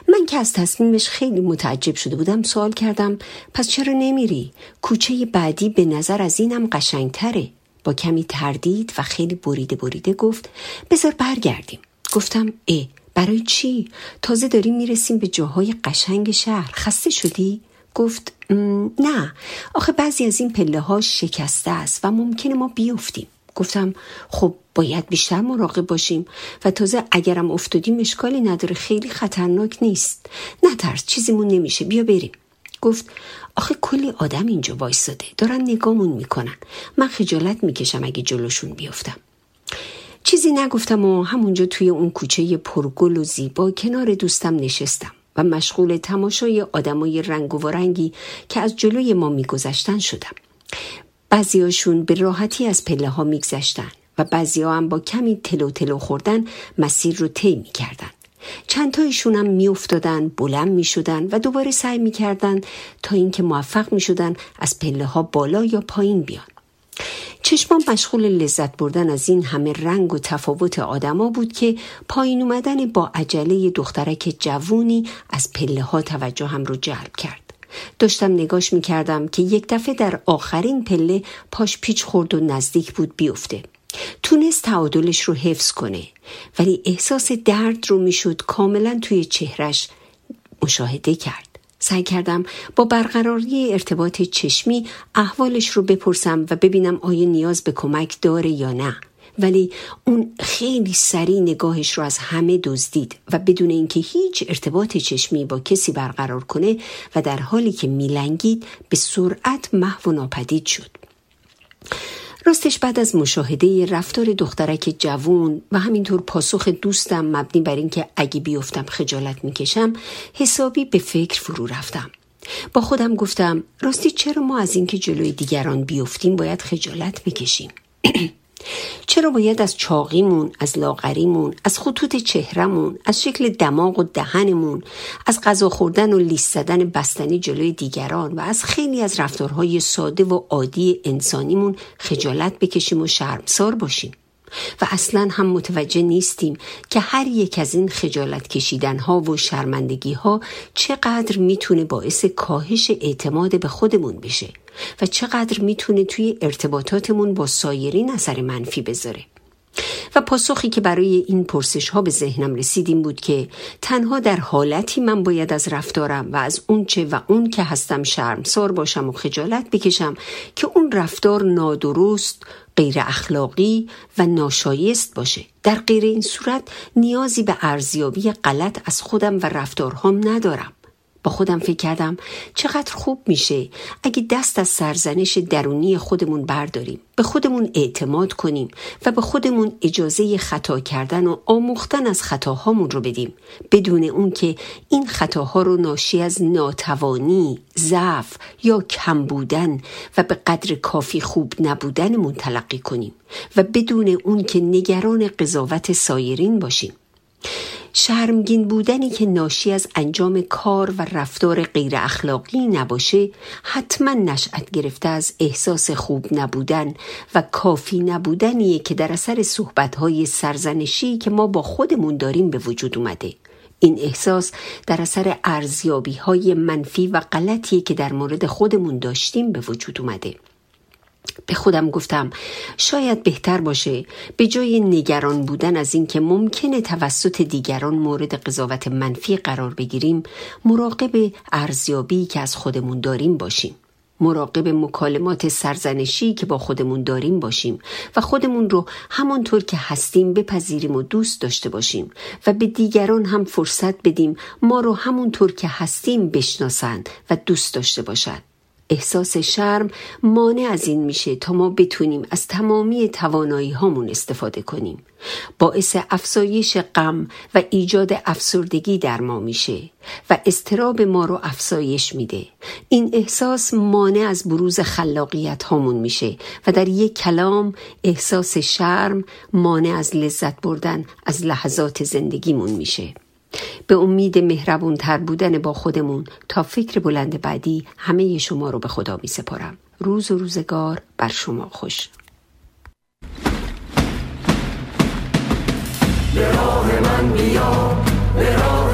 S12: من که از تصمیمش خیلی متعجب شده بودم سوال کردم پس چرا نمیری؟ کوچه بعدی به نظر از اینم قشنگتره با کمی تردید و خیلی بریده بریده گفت بذار برگردیم گفتم اه برای چی؟ تازه داریم می‌رسیم به جاهای قشنگ شهر خسته شدی؟ گفت نه آخه بعضی از این پله ها شکسته است و ممکنه ما بیفتیم. گفتم خب باید بیشتر مراقب باشیم و تازه اگرم افتادیم اشکالی نداره خیلی خطرناک نیست. نترس چیزیمون نمیشه بیا بریم. گفت آخه کلی آدم اینجا وایستاده دارن نگامون می‌کنن. من خجالت می‌کشم اگه جلوشون بیفتم. چیزی نگفتم و همونجا توی اون کوچه پرگل و زیبا کنار دوستم نشستم. و مشغول تماشای آدمای رنگ و رنگی که از جلوی ما میگذشتن شدم. بعضیاشون به راحتی از پله ها میگذشتن و بعضی ها هم با کمی تلو تلو خوردن مسیر رو طی می‌کردن. چند تایشون هم میافتادن بلند می‌شدن و دوباره سعی می‌کردن تا اینکه موفق می‌شدن از پله ها بالا یا پایین بیان. چشمام مشغول لذت بردن از این همه رنگ و تفاوت آدما بود که پایین اومدن با عجله دخترک جوونی از پله ها توجه هم رو جلب کرد. داشتم نگاش می‌کردم که یک دفعه در آخرین پله پاش پیچ خورد و نزدیک بود بیفته. تونست تعادلش رو حفظ کنه ولی احساس درد رو می‌شد کاملا توی چهرش مشاهده کرد. سعی کردم با برقراری ارتباط چشمی احوالش رو بپرسم و ببینم آیا نیاز به کمک داره یا نه. ولی اون خیلی سریع نگاهش رو از همه دزدید و بدون اینکه هیچ ارتباط چشمی با کسی برقرار کنه و در حالی که میلنگید به سرعت محو و ناپدید شد. راستش بعد از مشاهده رفتار دخترک جوون و همینطور پاسخ دوستم مبنی بر اینکه اگه بیفتم خجالت می‌کشم حسابی به فکر فرو رفتم. با خودم گفتم راستی چرا ما از اینکه جلوی دیگران بیفتیم باید خجالت بکشیم؟ *clears throat* چرا باید از چاقیمون، از لاغریمون، از خطوط چهرمون، از شکل دماغ و دهنمون، از غذا خوردن و لیست زدن بستنی جلوی دیگران و از خیلی از رفتارهای ساده و عادی انسانیمون خجالت بکشیم و شرمسار باشیم؟ و اصلا هم متوجه نیستیم که هر یک از این خجالت کشیدن ها و شرمندگی ها چقدر می‌تونه باعث کاهش اعتماد به خودمون بشه و چقدر می‌تونه توی ارتباطاتمون با سایرین اثر منفی بذاره. و پاسخی که برای این پرسش ها به ذهنم رسیدیم بود که تنها در حالتی من باید از رفتارم و از اونچه و اون که هستم شرمسار باشم و خجالت بکشم که اون رفتار نادرست غیر اخلاقی و ناشایست باشه. در غیر این صورت نیازی به ارزیابی غلط از خودم و رفتارهام ندارم. با خودم فکر کردم چقدر خوب میشه اگه دست از سرزنش درونی خودمون برداریم به خودمون اعتماد کنیم و به خودمون اجازه خطا کردن و آموختن از خطاهامون رو بدیم. بدون اون که این خطاها رو ناشی از ناتوانی، ضعف یا کم بودن و به قدر کافی خوب نبودنمون تلقی کنیم و بدون اون که نگران قضاوت سایرین باشیم. شرمگین بودنی که ناشی از انجام کار و رفتار غیر اخلاقی نباشه حتما نشأت گرفته از احساس خوب نبودن و کافی نبودنیه که در اثر صحبتهای سرزنشی که ما با خودمون داریم به وجود اومده. این احساس در اثر ارزیابی های منفی و غلطی که در مورد خودمون داشتیم به وجود اومده. به خودم گفتم شاید بهتر باشه به جای نگران بودن از اینکه ممکنه توسط دیگران مورد قضاوت منفی قرار بگیریم مراقب ارزیابی که از خودمون داریم باشیم. مراقب مکالمات سرزنشی که با خودمون داریم باشیم و خودمون رو همانطور که هستیم بپذیریم و دوست داشته باشیم و به دیگران هم فرصت بدیم ما رو همونطور که هستیم بشناسند و دوست داشته باشند. احساس شرم مانع از این میشه تا ما بتونیم از تمامی توانایی هامون استفاده کنیم. باعث افزایش غم و ایجاد افسردگی در ما میشه و استراب ما رو افزایش میده. این احساس مانع از بروز خلاقیت هامون میشه و در یک کلام احساس شرم مانع از لذت بردن از لحظات زندگیمون میشه. به امید مهربون تر بودن با خودمون تا فکر بلند بعدی همه شما رو به خدا می سپارم. روز و روزگار بر شما خوش.
S11: به راه من بیا به راه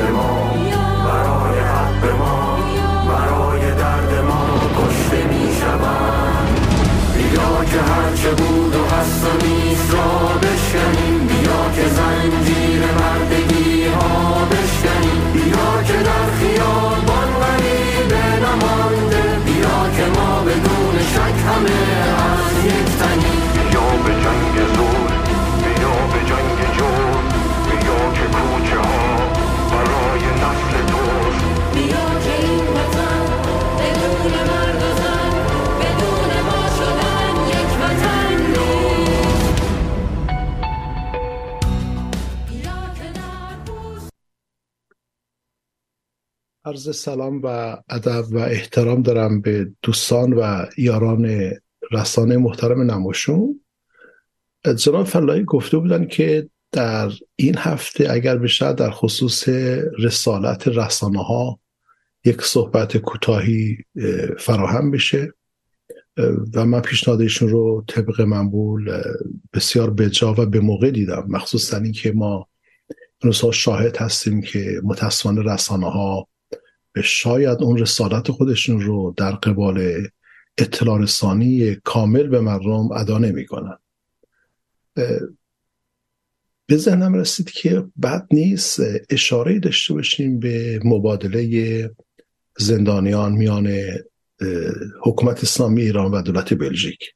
S11: که دست
S16: عرض سلام و ادب و احترام دارم به دوستان و یاران رسانه محترم نماشون. جناب فلاحی گفته بودن که در این هفته اگر بشه در خصوص رسالت رسانه ها یک صحبت کوتاهی فراهم بشه. و من پیشنهادشون رو طبق منبول بسیار بجا و به موقع دیدم. مخصوصا اینکه ما روزها شاهد هستیم که متاسفانه رسانه ها شاید اون رسالت خودشون رو در قبال اطلاع رسانی کامل به مردم ادا نمی کنن. به ذهنم رسید که بد نیست اشاره داشته باشیم به مبادله زندانیان میان حکومت اسلامی ایران و دولت بلژیک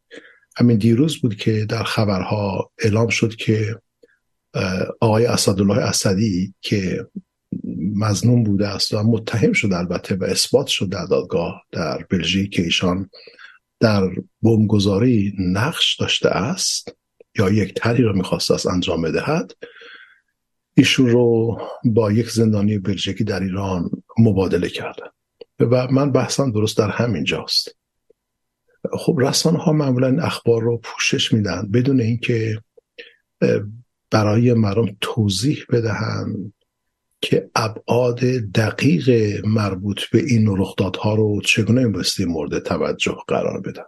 S16: همین دیروز بود که در خبرها اعلام شد که آقای اسدالله اسدی که مزنون بوده است و متهم شد البته و اثبات شد در دادگاه در بلژیک که ایشان در بمبگذاری نقش داشته است یا یک تری را می‌خواست از انجام بدهد ایشون رو با یک زندانی بلژیکی در ایران مبادله کردن و من بحثم درست در همین جاست خب رسانه ها معمولا اخبار رو پوشش میدن بدون اینکه برای مردم توضیح بدهن که ابعاد دقیق مربوط به این رخدادها رو چگونه بایستی مورد توجه قرار بدن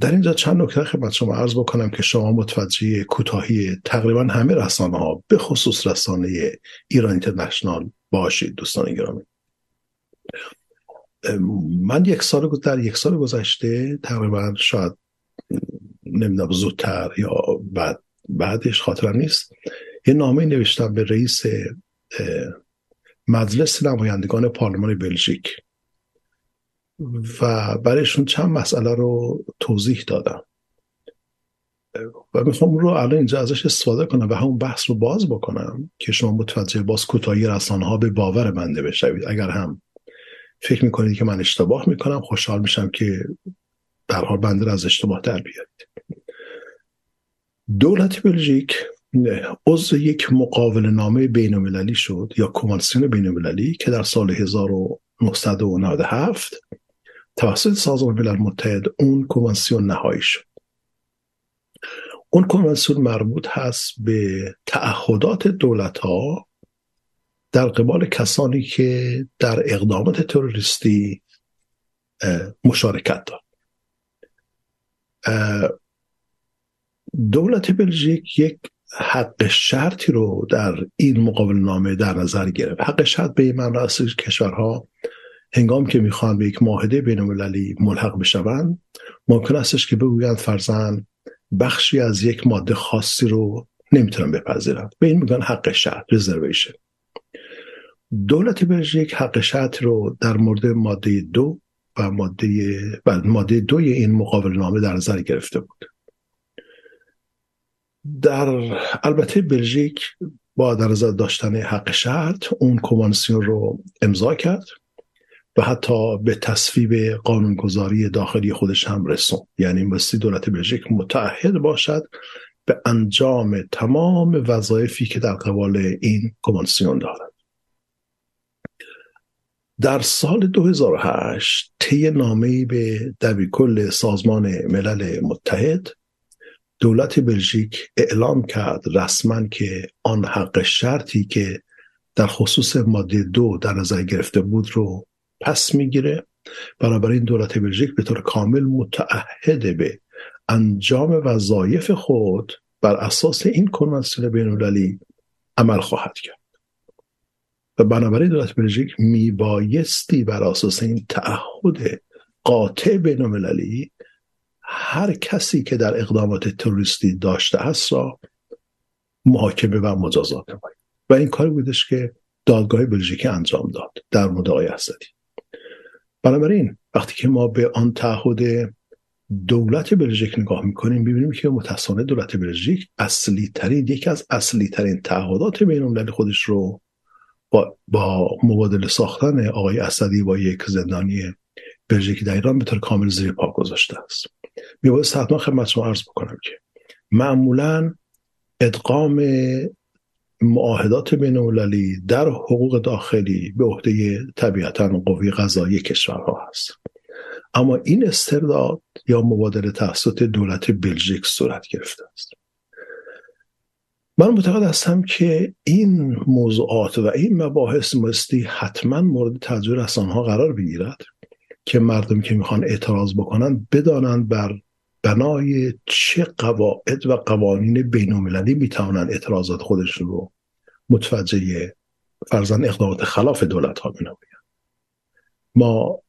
S16: در اینجا چند نکته خدمت شما عرض بکنم که شما متوجه کوتاهی تقریبا همه رسانه ها به خصوص رسانه ایران اینترنشنال باشید دوستان گرامی. من یک سال در یک سال گذشته تقریبا شاید نمی‌دونم زودتر یا بعد بعدش خاطرم نیست. یه نامه نوشتم به رئیس مجلس نمایندگان پارلمان بلژیک. و برایشون چند مسئله رو توضیح دادم. و می‌خوام رو الان اینجا ازش استفاده کنم و همون بحث رو باز بکنم که شما متوجه باز کوتاهی رسانه ها به باور بنده بشوید. اگر هم فکر می‌کنید که من اشتباه می‌کنم خوشحال میشم که در حال بنده از اشتباه در بیارید. دولت بلژیک عضو یک مقاول نامه بین المللی شد یا کنوانسیون بین المللی که در سال 1997 توسط سازمان ملل متحد اون کنوانسیون نهایی شد. اون کنوانسیون مربوط هست به تعهدات دولت ها در قبال کسانی که در اقدامات تروریستی مشارکت دارد دولت بلژیک یک حق شرطی رو در این مقابل نامه در نظر گرفت. حق شرط به این معنی است کشورها هنگام که می‌خوان به یک معاهده بین المللی ملحق بشوند ممکن استش که بگویند فرزن بخشی از یک ماده خاصی رو نمی‌تونن بپذیرند. به این میگن حق شرط رزرویشن دولت بلژیک حق شرط رو در مورد ماده دو و ماده و ماده دوی این مقابل نامه در نظر گرفته بود. در البته بلژیک با در نظر داشتن حق شرط اون کنوانسیون رو امضا کرد و حتی به تصویب قانونگذاری داخلی خودش هم رسون یعنی بستی دولت بلژیک متعهد باشد به انجام تمام وظایفی که در قبال این کنوانسیون دارد. در سال 2008 طی نامه‌ای به دبیرکل سازمان ملل متحد دولت بلژیک اعلام کرد رسما که آن حق شرطی که در خصوص ماده دو در نظر گرفته بود رو پس می‌گیره. بنابراین دولت بلژیک به طور کامل متعهد به انجام وظایف خود بر اساس این کنوانسیون بینالمللی عمل خواهد کرد. و بنابراین دولت بلژیک میبایستی بر اساس این تعهد قاطع بینالمللی هر کسی که در اقدامات تروریستی داشته است را محاکمه و مجازات نماید و این کاری بودش که دادگاه بلژیکی انجام داد در مورد آقای اسدی بنابراین وقتی که ما به آن تعهد دولت بلژیک نگاه می‌کنیم ببینیم که متاسفانه دولت بلژیک اصلی ترین یکی از اصلی ترین تعهدات بین خودش رو با, با مبادله ساختن آقای اسدی با یک زندانی بلژیکی در ایران به طور کامل زیر پا گذاشته است. میبایست حتما خدمت شما عرض بکنم که معمولا ادغام معاهدات بین المللی در حقوق داخلی به عهده طبیعتا قوی قضایی کشورها هست. اما این استرداد یا مبادله توسط دولت بلژیک صورت گرفته است. من معتقد هستم که این موضوعات و این مباحث مستی حتما مورد توجه رسانه قرار بگیرد. که مردمی که می‌خوان اعتراض بکنن بدانند بر بنای چه قواعد و قوانین بین المللی می‌توانند اعتراضات خودشون رو متوجه فرزن اقدامات خلاف دولت ها بنامید ما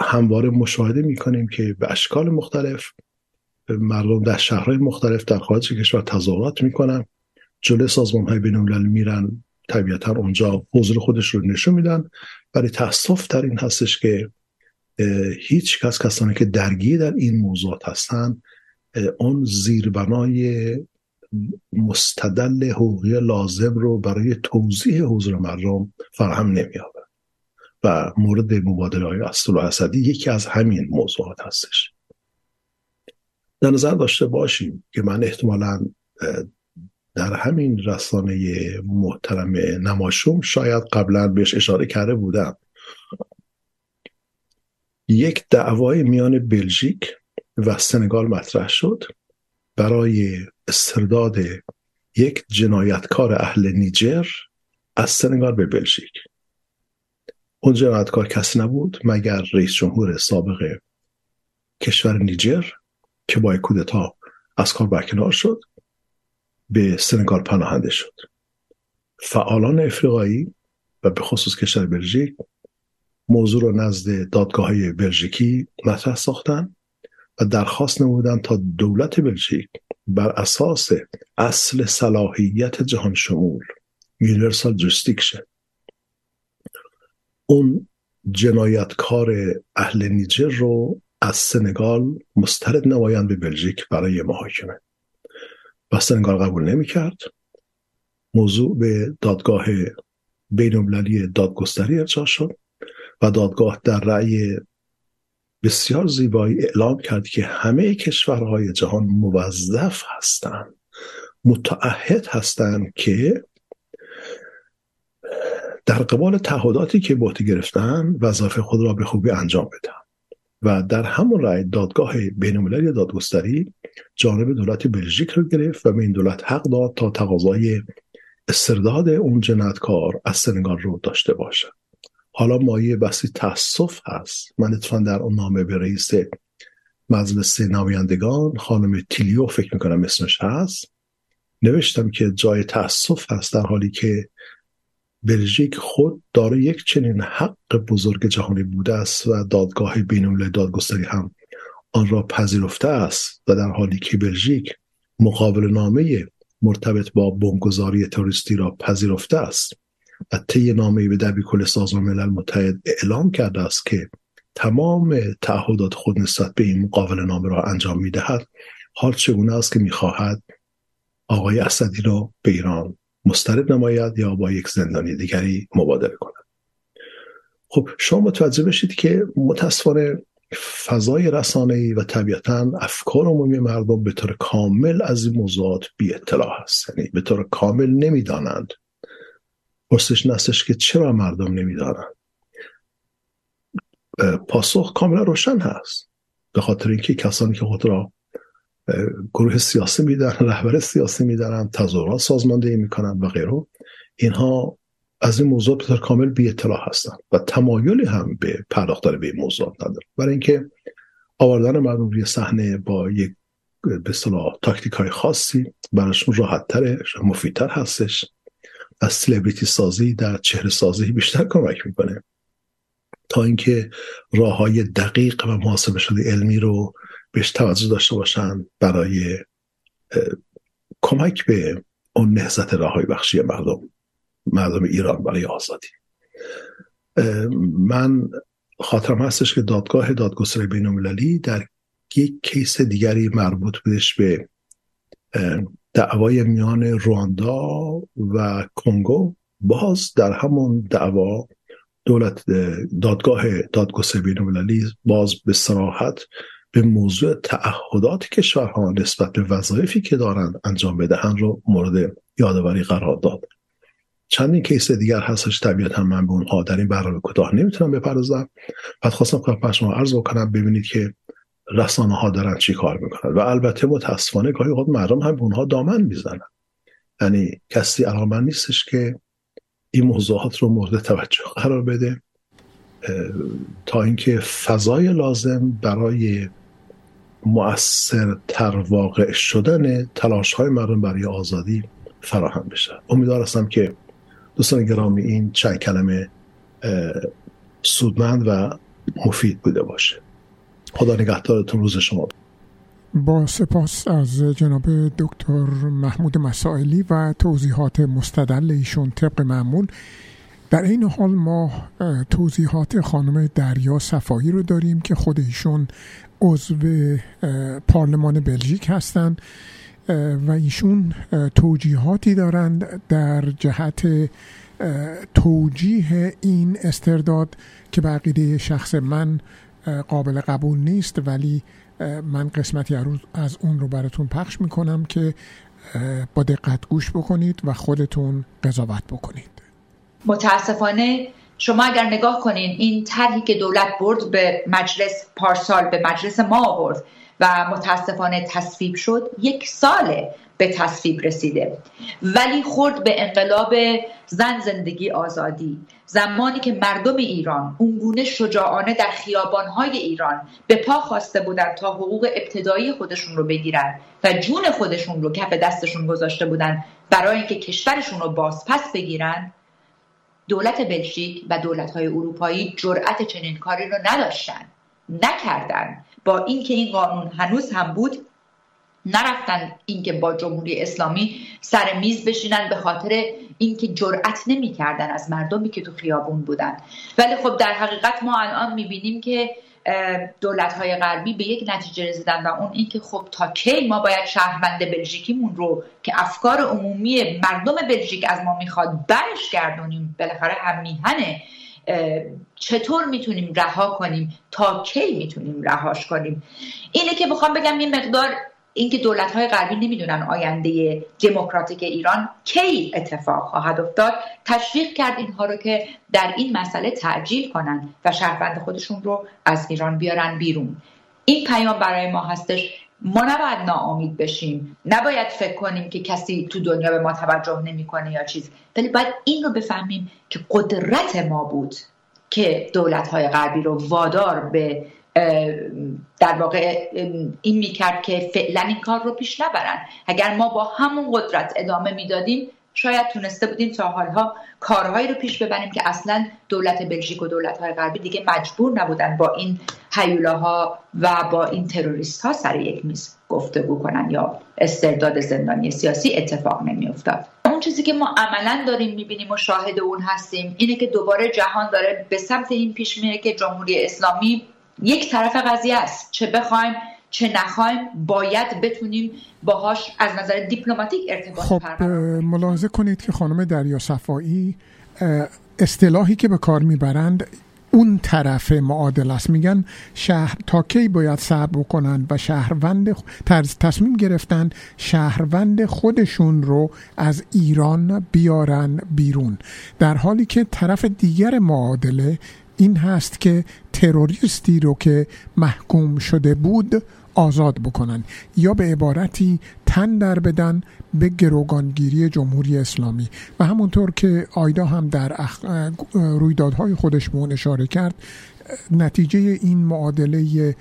S16: همواره مشاهده می‌کنیم که به اشکال مختلف مردم در شهرهای مختلف در خارج کشور تظاهرات می‌کنن. جلوی سازمان های بین میرن طبیعتا اونجا حضور خودش رو نشون میدن. برای تاسف در این هستش که هیچ کس کسانی که درگیر در این موضوعات هستن اون زیربنای مستدل حقوقی لازم رو برای توضیح حضور مردم فراهم نمییابه و مورد مبادله های اصل اسدی یکی از همین موضوعات هستش. در نظر داشته باشیم که من احتمالا در همین رسانه محترم نماشوم شاید قبلا بهش اشاره کرده بودم. یک دعوای میان بلژیک و سنگال مطرح شد برای استرداد یک جنایتکار اهل نیجر از سنگال به بلژیک. اون جنایتکار کسی نبود مگر رئیس جمهور سابق کشور نیجر که با کودتا از کار برکنار شد به سنگال پناهنده شد. فعالان افریقایی و به خصوص کشور بلژیک موضوع رو نزد دادگاه های بلژیکی مطرح ساختن و درخواست نمودن تا دولت بلژیک بر اساس اصل صلاحیت جهان شمول universal jurisdiction اون جنایتکار اهل نیجر رو از سنگال مسترد نمایند به بلژیک برای محاکمه. و سنگال قبول نمی کرد موضوع به دادگاه بین دادگستری ارجاع شد. و دادگاه در رأی بسیار زیبایی اعلام کرد که همه کشورهای جهان موظف هستند متعهد هستند که در قبال تعهداتی که بوتی گرفتن وظایف خود را به خوبی انجام بدن و در همون رأی دادگاه بینالمللی دادگستری جانب دولت بلژیک رو گرفت و به این دولت حق داد تا تقاضای استرداد اون جنایتکار از سنگال رو داشته باشد. حالا مایه بسی تاسف هست. من اتفاقا در اون نامه به رئیس مجلس نمایندگان خانم تیلیو فکر می‌کنم اسمش هست. نوشتم که جای تاسف هست در حالی که بلژیک خود داره یک چنین حق بزرگ جهانی بوده است و دادگاه بینالمللی دادگستری هم آن را پذیرفته است و در حالی که بلژیک مقابل نامه مرتبط با بمبگذاری تروریستی را پذیرفته است. و طی نامه به دبی کل سازمان ملل متحد اعلام کرده است که تمام تعهدات خود نسبت به این مقابل نامه را انجام می‌دهد. حال چگونه است که می‌خواهد آقای اسدی را به ایران مسترد نماید یا با یک زندانی دیگری مبادله کند؟ خب شما متوجه بشید که متاسفانه فضای رسانه‌ای و طبیعتا افکار عمومی مردم به طور کامل از این موضوعات بی اطلاع هست یعنی به طور کامل نمی‌دانند پرسش نستش که چرا مردم نمی‌دانند پاسخ کاملا روشن هست. به خاطر اینکه کسانی که خود را گروه سیاسی میدن رهبر سیاسی میدارن تظاهرات سازماندهی می‌کنن و غیره اینها از این موضوع طور کامل بی اطلاع هستن و تمایلی هم به پرداختن به این موضوع نداره برای اینکه آوردن مردم روی صحنه با یک به اصطلاح تاکتیک های خاصی براشون راحت تره مفیدتر هستش. از سلبریتی سازی در چهره سازی بیشتر کمک می‌کنه. تا اینکه راه های دقیق و محاسبه شده علمی رو بهش توجه داشته باشن برای کمک به اون نهزت راه بخشی مردم مردم ایران برای آزادی. من خاطرم هستش که دادگاه دادگستری بین المللی در یک کیس دیگری مربوط بودش به دعوای میان رواندا و کنگو باز در همون دعوا دولت دادگاه دادگستری بین المللی باز به صراحت به موضوع تعهدات کشورها نسبت به وظایفی که دارند انجام بدهند رو مورد یادآوری قرار داد. چندین کیس دیگر هستش طبیعتا من به اونها در این برنامه کوتاه نمی‌تونم بپردازم. بعد خواستم خدمت شما عرض بکنم ببینید که رسانه ها دارن چی کار می‌کنن. و البته متاسفانه گاهی اوقات مردم هم به اونها دامن می‌زنن. یعنی کسی علاقمند نیستش که این موضوعات رو مورد توجه قرار بده تا اینکه فضای لازم برای مؤثرتر واقع شدن تلاش های مردم برای آزادی فراهم بشه. امیدوار هستم که دوستان گرامی این چند کلمه سودمند و مفید بوده باشه. خدا نگهدارتون روز شما.
S1: با سپاس از جناب دکتر محمود مسائلی و توضیحات مستدل ایشون طبق معمول. در این حال ما توضیحات خانم دریا صفایی رو داریم که خود ایشون عضو پارلمان بلژیک هستند و ایشون توجیهاتی دارند در جهت توجیه این استرداد که بقیده شخص من قابل قبول نیست ولی من قسمتی از اون رو براتون پخش می‌کنم که با دقت گوش بکنید و خودتون قضاوت بکنید.
S17: متاسفانه شما اگر نگاه کنین این طرحی که دولت برد به مجلس پارسال به مجلس ما آورد و متاسفانه تصویب شد یک ساله به تصویب رسیده. ولی خورد به انقلاب زن زندگی آزادی. زمانی که مردم ایران اونگونه شجاعانه در خیابانهای ایران به پا خواسته بودند تا حقوق ابتدایی خودشون رو بگیرن و جون خودشون رو کف دستشون گذاشته بودن برای اینکه کشورشون رو بازپس بگیرن دولت بلژیک و دولت‌های اروپایی جرأت چنین کاری رو نداشتن نکردن. با اینکه این قانون هنوز هم بود نرفتن اینکه با جمهوری اسلامی سر میز بشینن به خاطر اینکه جرأت نمی‌کردن از مردمی که تو خیابون بودن. ولی خب در حقیقت ما الان می‌بینیم که دولت های غربی به یک نتیجه رسیدن و اون اینکه خب تا کی ما باید شهروند بلژیکیمون رو که افکار عمومی مردم بلژیک از ما می‌خواد برش گردونیم بالاخره هم میهنه چطور می‌تونیم رها کنیم؟ تا کی می‌تونیم رهاش کنیم؟ اینه که بخوام بگم یه مقدار اینکه دولت های غربی نمی‌دونن آینده دموکراتیک ایران کی اتفاق خواهد افتاد تشویق کرد اینها رو که در این مسئله تعجیل کنن و شهروند خودشون رو از ایران بیارن بیرون. این پیام برای ما هستش ما نباید ناامید بشیم. نباید فکر کنیم که کسی تو دنیا به ما توجه نمی‌کنه یا چیز. ولی باید این رو بفهمیم که قدرت ما بود که دولت های غربی رو وادار به در واقع این می‌کرد که فعلا این کار رو پیش نبرن. اگر ما با همون قدرت ادامه می‌دادیم شاید تونسته بودیم تا حالها کارهایی رو پیش ببریم که اصلا دولت بلژیک و دولت های غربی دیگه مجبور نبودن با این هیولاها و با این تروریست ها سر یک میز گفتگو کنن یا استرداد زندانی سیاسی اتفاق نمیافتاد. اون چیزی که ما عملا داریم می‌بینیم و شاهد اون هستیم اینه که دوباره جهان داره به سمت این پیش میره که جمهوری اسلامی یک طرف قضیه است. چه بخوایم چه نخوایم باید بتونیم باهاش از نظر دیپلماتیک ارتباط
S1: خب ملاحظه کنید که خانم دریا صفایی اصطلاحی که به کار می‌برند اون طرف معادل است. میگن شهر تا کی باید صبر بکنن و شهروند تصمیم گرفتن شهروند خودشون رو از ایران بیارن بیرون. در حالی که طرف دیگر معادله این هست که تروریستی رو که محکوم شده بود آزاد بکنن یا به عبارتی تن در بدن به گروگانگیری جمهوری اسلامی و همونطور که آیدا هم در اخ... رویدادهای خودش به اون اشاره کرد نتیجه این معادله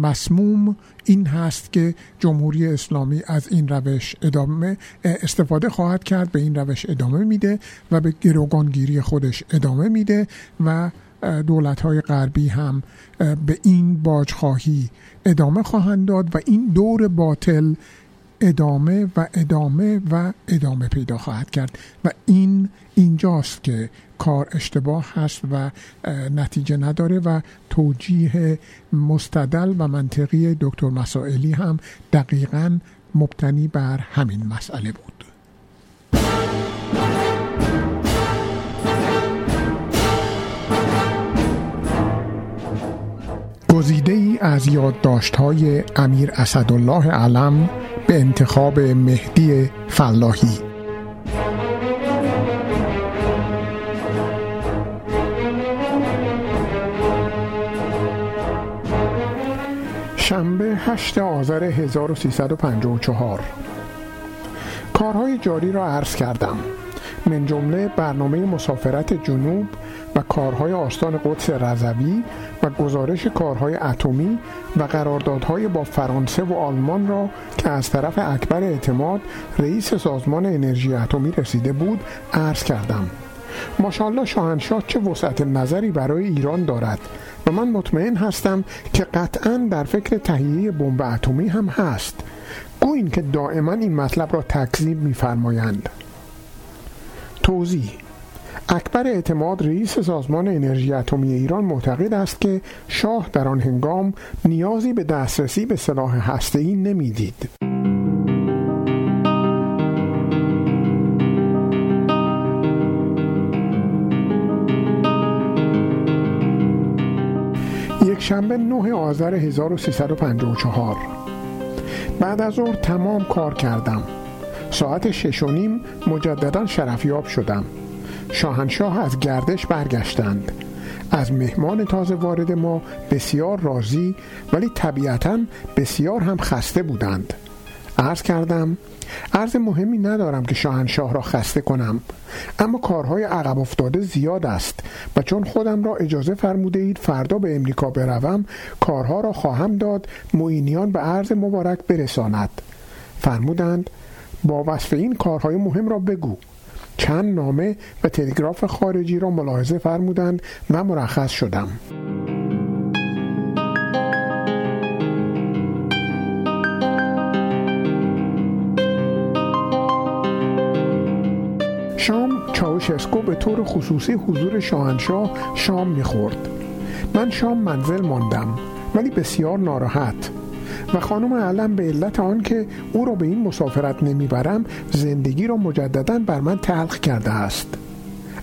S1: مسموم این هست که جمهوری اسلامی از این روش ادامه استفاده خواهد کرد به این روش ادامه میده و به گروگانگیری خودش ادامه میده و دولت های غربی هم به این باجخواهی ادامه خواهند داد و این دور باطل ادامه و ادامه و ادامه پیدا خواهد کرد. و این اینجاست که کار اشتباه هست و نتیجه نداره و توجیه مستدل و منطقی دکتر مسائلی هم دقیقا مبتنی بر همین مسئله بود. گزیده ای از یادداشت های امیر اسدالله علم به انتخاب مهدی فلاحی. شنبه 8 آذر 1354 کارهای جاری را عرض کردم. من جمله برنامه مسافرت جنوب و کارهای آستان قدس رضوی و گزارش کارهای اتمی و قراردادهای با فرانسه و آلمان را که از طرف اکبر اعتماد رئیس سازمان انرژی اتمی رسیده بود عرض کردم. ماشاءالله شاهنشاه چه وسعت نظری برای ایران دارد و من مطمئن هستم که قطعا در فکر تهیه بمب اتمی هم هست. گوین که دائما این مطلب را تکذیب می‌فرمایند. توضیح اکبر اعتماد رئیس سازمان انرژی اتمی ایران معتقد است که شاه در آن هنگام نیازی به دسترسی به سلاح هسته‌ای نمی‌دید. یک شنبه 9 آذر 1354 بعد از ظهر تمام کار کردم. ساعت شش و نیم مجددا شرفیاب شدم. شاهنشاه از گردش برگشتند. از مهمان تازه وارد ما بسیار راضی ولی طبیعتا بسیار هم خسته بودند. عرض کردم عرض مهمی ندارم که شاهنشاه را خسته کنم اما کارهای عقب افتاده زیاد است و چون خودم را اجازه فرموده اید فردا به امریکا بروم کارها را خواهم داد معینیان به عرض مبارک برساند. فرمودند با وصف این کارهای مهم را بگو. چند نامه و تلگراف خارجی را ملاحظه فرمودند و مرخص شدم. شام چاوشسکو به طور خصوصی حضور شاهنشاه شام می‌خورد. من شام منزل ماندم ولی بسیار ناراحت. و خانم علم به علت آنکه او را به این مسافرت نمی‌برم زندگی را مجددا بر من تلخ کرده است.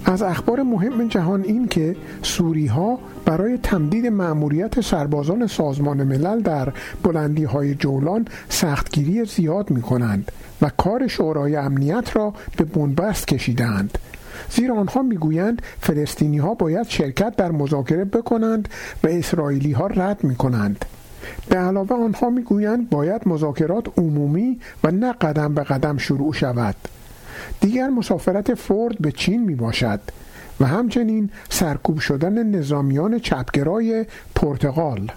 S1: از اخبار مهم جهان این که سوری ها برای تمدید مأموریت سربازان سازمان ملل در بلندی های جولان سختگیری زیاد می کنند و کار شورای امنیت را به بنبست کشیدند زیرا آنها می‌گویند فلسطینی ها باید شرکت در مذاکره بکنند و اسرائیلی ها رد می کنند به علاوه آنها می‌گویند باید مذاکرات عمومی و نه قدم به قدم شروع شود. دیگر مسافرت فورد به چین می باشد و همچنین سرکوب شدن نظامیان چپگرای پرتغال.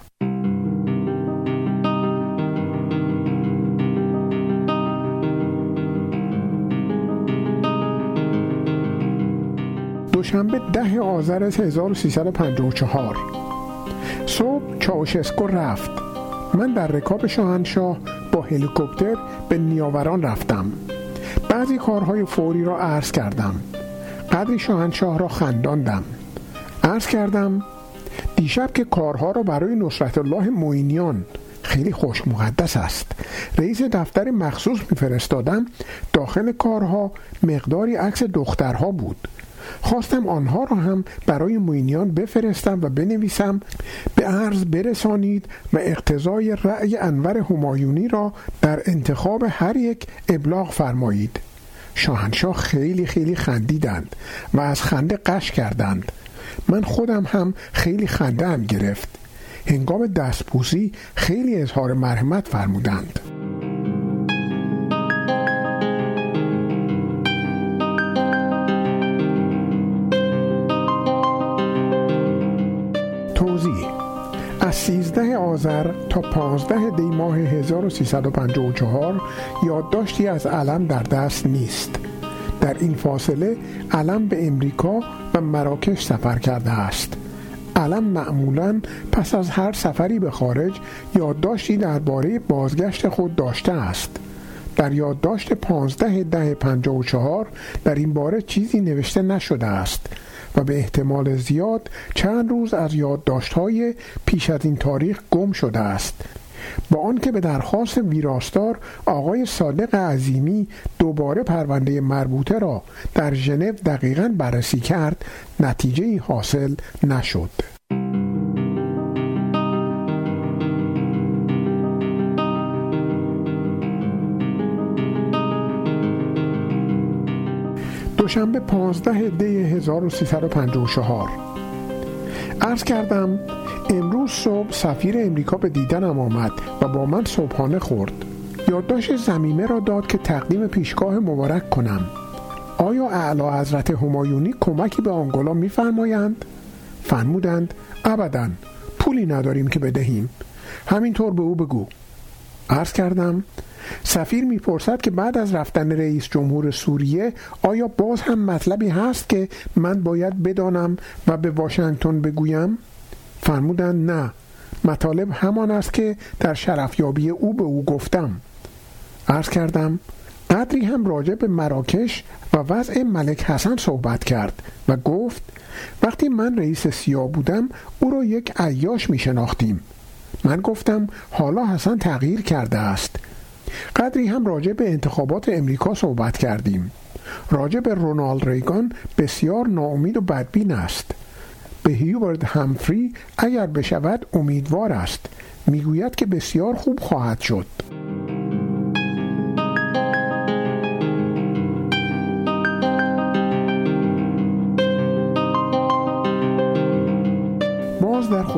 S1: دوشنبه ده آذر 1354 صبح چاوشسکو رفت. من در رکاب شاهنشاه با هلیکوپتر به نیاوران رفتم. بعضی کارهای فوری را عرض کردم. قدری شاهنشاه را خنداندم. عرض کردم دیشب که کارها را برای نصرت الله موینیان خیلی خوش مقدس است. رئیس دفتر مخصوص میفرستادم. داخل کارها مقداری عکس دخترها بود. خواستم آنها را هم برای موینیان بفرستم و بنویسم. به عرض برسانید و اقتضای رأی انور همایونی را در انتخاب هر یک ابلاغ فرمایید. شاهنشاه خیلی خیلی خندیدند و از خنده قش کردند. من خودم هم خیلی خنده هم گرفت. هنگام دستپوسی خیلی اظهار مرحمت فرمودند. از 13 آذر تا 15 دی ماه 1354 یادداشتی از علم در دست نیست. در این فاصله علم به امریکا و مراکش سفر کرده است. علم معمولا پس از هر سفری به خارج یادداشتی درباره بازگشت خود داشته است. در یادداشت 15 ده 54 در این باره چیزی نوشته نشده است. و به احتمال زیاد چند روز از یادداشت‌های پیش از این تاریخ گم شده است. با آنکه به درخواست ویراستار آقای صادق عظیمی دوباره پرونده مربوطه را در ژنو دقیقا بررسی کرد نتیجه حاصل نشد. دوشنبه 15 دی 1354 عرض کردم امروز صبح سفیر امریکا به دیدنم آمد و با من صبحانه خورد. یادداشت زمیمه را داد که تقدیم پیشگاه مبارک کنم. آیا اعلی حضرت همایونی کمکی به آنگولا میفرمایند؟ فرمودند ابدا. پولی نداریم که بدهیم. همینطور به او بگو. عرض کردم سفیر می‌پرسد که بعد از رفتن رئیس جمهور سوریه آیا باز هم مطلبی هست که من باید بدانم و به واشنگتن بگویم؟ فرمودند نه. مطالب همان است که در شرفیابی او به او گفتم. عرض کردم قدری هم راجع به مراکش و وضع ملک حسن صحبت کرد و گفت وقتی من رئیس سیاه بودم او را یک عیاش می شناختیم من گفتم حالا حسن تغییر کرده است. قدری هم راجع به انتخابات امریکا صحبت کردیم. راجع به رونالد ریگان بسیار ناامید و بدبین است. به هیوارد همفری اگر بشود امیدوار است. می‌گوید که بسیار خوب خواهد شد.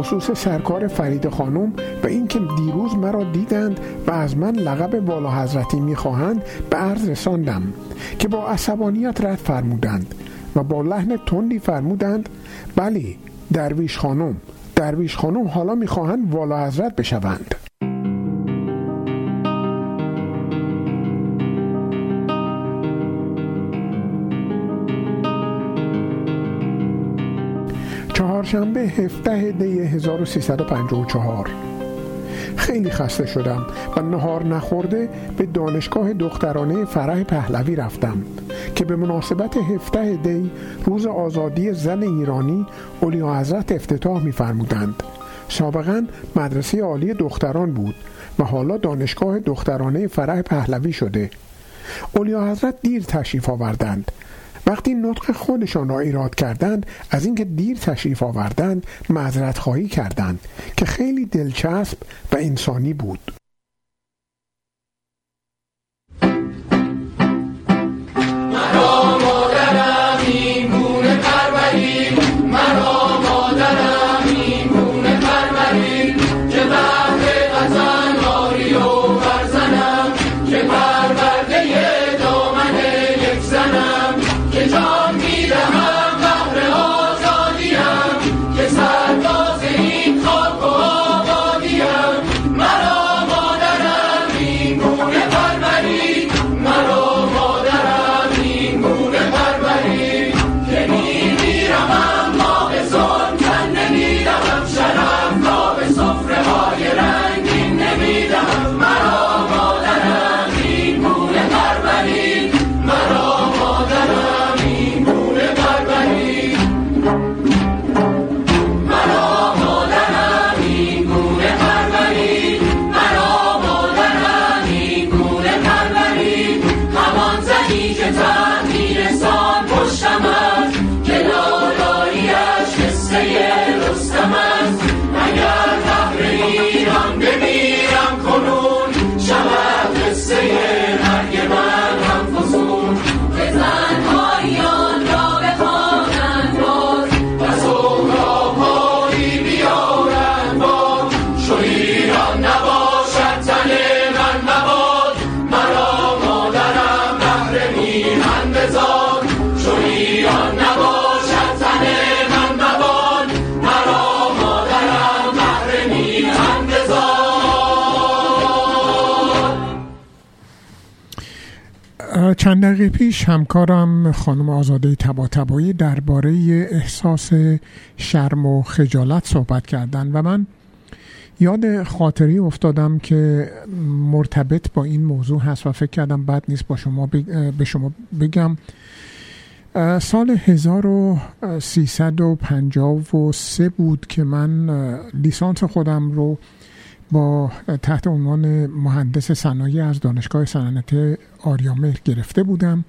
S1: خصوص سرکار فرید خانم و اینکه دیروز مرا دیدند و از من لقب والا حضرتی می‌خواهند به عرض رساندم که با عصبانیت رد فرمودند و با لحن تندی فرمودند بله درویش خانم درویش خانم حالا می‌خواهند والا حضرت بشوند. چهارشنبه 17 دی 1354 خیلی خسته شدم و نهار نخورده به دانشگاه دخترانه فرح پهلوی رفتم که به مناسبت 17 دی روز آزادی زن ایرانی اولیا حضرت افتتاح می‌فرمودند. سابقا مدرسه عالی دختران بود و حالا دانشگاه دخترانه فرح پهلوی شده. اولیا حضرت دیر تشریف آوردند. وقتی نطق خودشان را ایراد کردند از اینکه دیر تشریف آوردند معذرت خواهی کردند که خیلی دلچسب و انسانی بود. چند دقیقه پیش همکارم خانم آزاده تبا تبایی درباره احساس شرم و خجالت صحبت کردن و من یاد خاطری افتادم که مرتبط با این موضوع هست و فکر کردم بد نیست با شما به شما بگم. سال 1353 بود که من لیسانس خودم رو با تحت عنوان مهندس صنایع از دانشگاه صنعت آریامهر گرفته بودم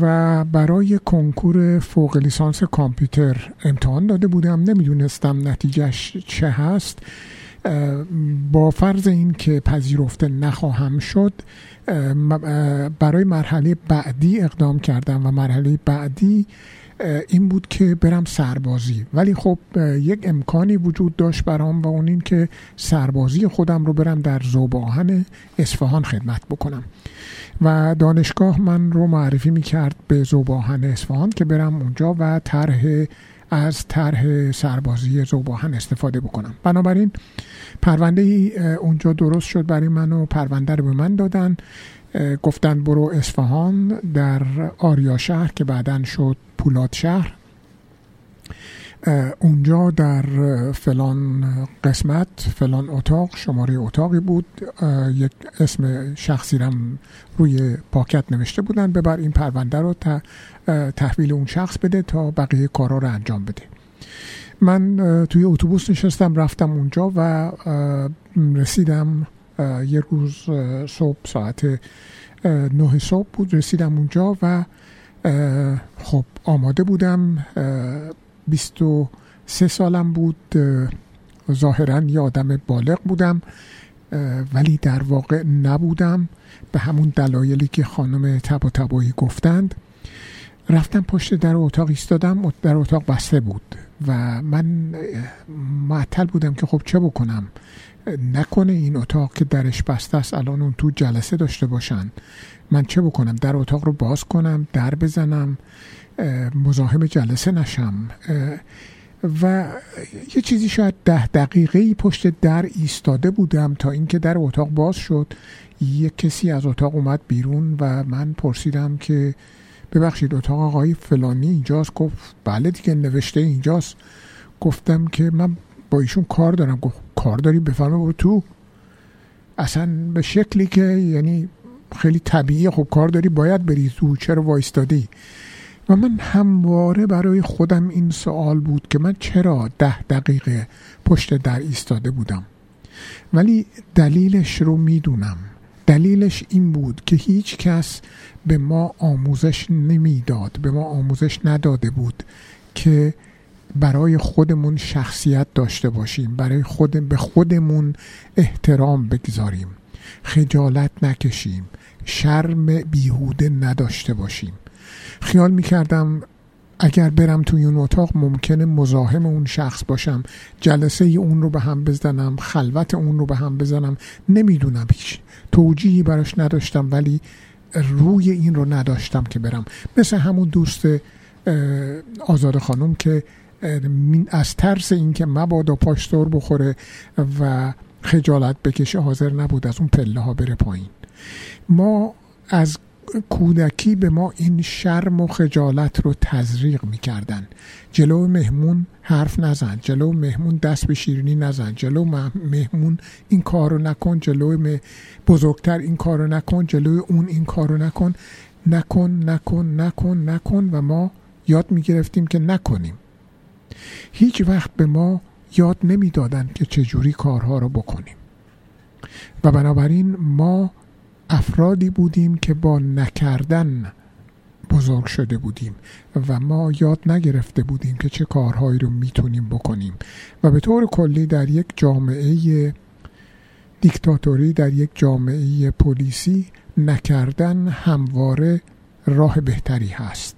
S1: و برای کنکور فوق لیسانس کامپیوتر امتحان داده بودم. نمی‌دونستم نتیجهش چه هست. با فرض این که پذیرفته نخواهم شد برای مرحله بعدی اقدام کردم و مرحله بعدی این بود که برم سربازی. ولی خب یک امکانی وجود داشت برام و اون این که سربازی خودم رو برم در زوباهن اصفهان خدمت بکنم. و دانشگاه من رو معرفی می‌کرد به زوباهن اصفهان که برم اونجا و طرح از طرح سربازی زوباهن استفاده بکنم. بنابراین پرونده اونجا درست شد برای من و پرونده رو به من دادن. گفتن برو اصفهان در آریا شهر که بعدا شد پولاد شهر. اونجا در فلان قسمت فلان اتاق شماره اتاقی بود. یک اسم شخصی رم روی پاکت نوشته بودن ببر این پرونده رو تحویل اون شخص بده تا بقیه کارا رو انجام بده. من توی اتوبوس نشستم رفتم اونجا و رسیدم یه روز صبح ساعت نه صبح بود. رسیدم اونجا و خب آماده بودم. بیست و سه سالم بود. ظاهرا یه آدم بالغ بودم. ولی در واقع نبودم. به همون دلایلی که خانم تبا تبایی گفتند. رفتم پشت در اتاق ایستادم. در اتاق بسته بود. و من معطل بودم که خب چه بکنم؟ نکنه این اتاق که درش بسته است. الان اون تو جلسه داشته باشن. من چه بکنم؟ در اتاق رو باز کنم در بزنم مزاحم جلسه نشم. و یه چیزی شاید ده دقیقه پشت در ایستاده بودم تا اینکه در اتاق باز شد. یه کسی از اتاق اومد بیرون و من پرسیدم که ببخشید اتاق آقای فلانی اینجاست؟ گفت بله دیگه نوشته اینجاست. گفتم که من ایشون کار دارم. گفت کار داری؟ بفرمه برو تو. اصلا به شکلی که یعنی خیلی طبیعی خب کار داری؟ باید بری. تو چرا وایستادی؟ و من همواره برای خودم این سوال بود که من چرا ده دقیقه پشت در ایستاده بودم. ولی دلیلش رو می‌دونم. دلیلش این بود که هیچ کس به ما آموزش نمی‌داد به ما آموزش نداده بود که برای خودمون شخصیت داشته باشیم برای خود به خودمون احترام بگذاریم خجالت نکشیم شرم بیهوده نداشته باشیم. خیال می‌کردم اگر برم توی اون اتاق ممکنه مزاحم اون شخص باشم جلسه اون رو به هم بزنم خلوت اون رو به هم بزنم نمی‌دونم هیچ توجیهی براش نداشتم ولی روی این رو نداشتم که برم. مثل همون دوست آزاد خانم که از ترس اینکه مبادا پاشتور بخوره و خجالت بکشه حاضر نبود از اون پله ها بره پایین. ما از کودکی به ما این شرم و خجالت رو تزریق می‌کردن. جلو مهمون حرف نزن جلو مهمون دست به شیرینی نزن جلو مهمون این کار رو نکن جلو بزرگتر این کار رو نکن جلو اون این کار رو نکن. نکن نکن نکن نکن و ما یاد می‌گرفتیم که نکنیم. هیچ وقت به ما یاد نمی‌دادند که چجوری کارها رو بکنیم. و بنابراین ما افرادی بودیم که با نکردن بزرگ شده بودیم و ما یاد نگرفته بودیم که چه کارهایی رو می‌تونیم بکنیم. و به طور کلی در یک جامعه دیکتاتوری در یک جامعه پلیسی نکردن همواره راه بهتری هست.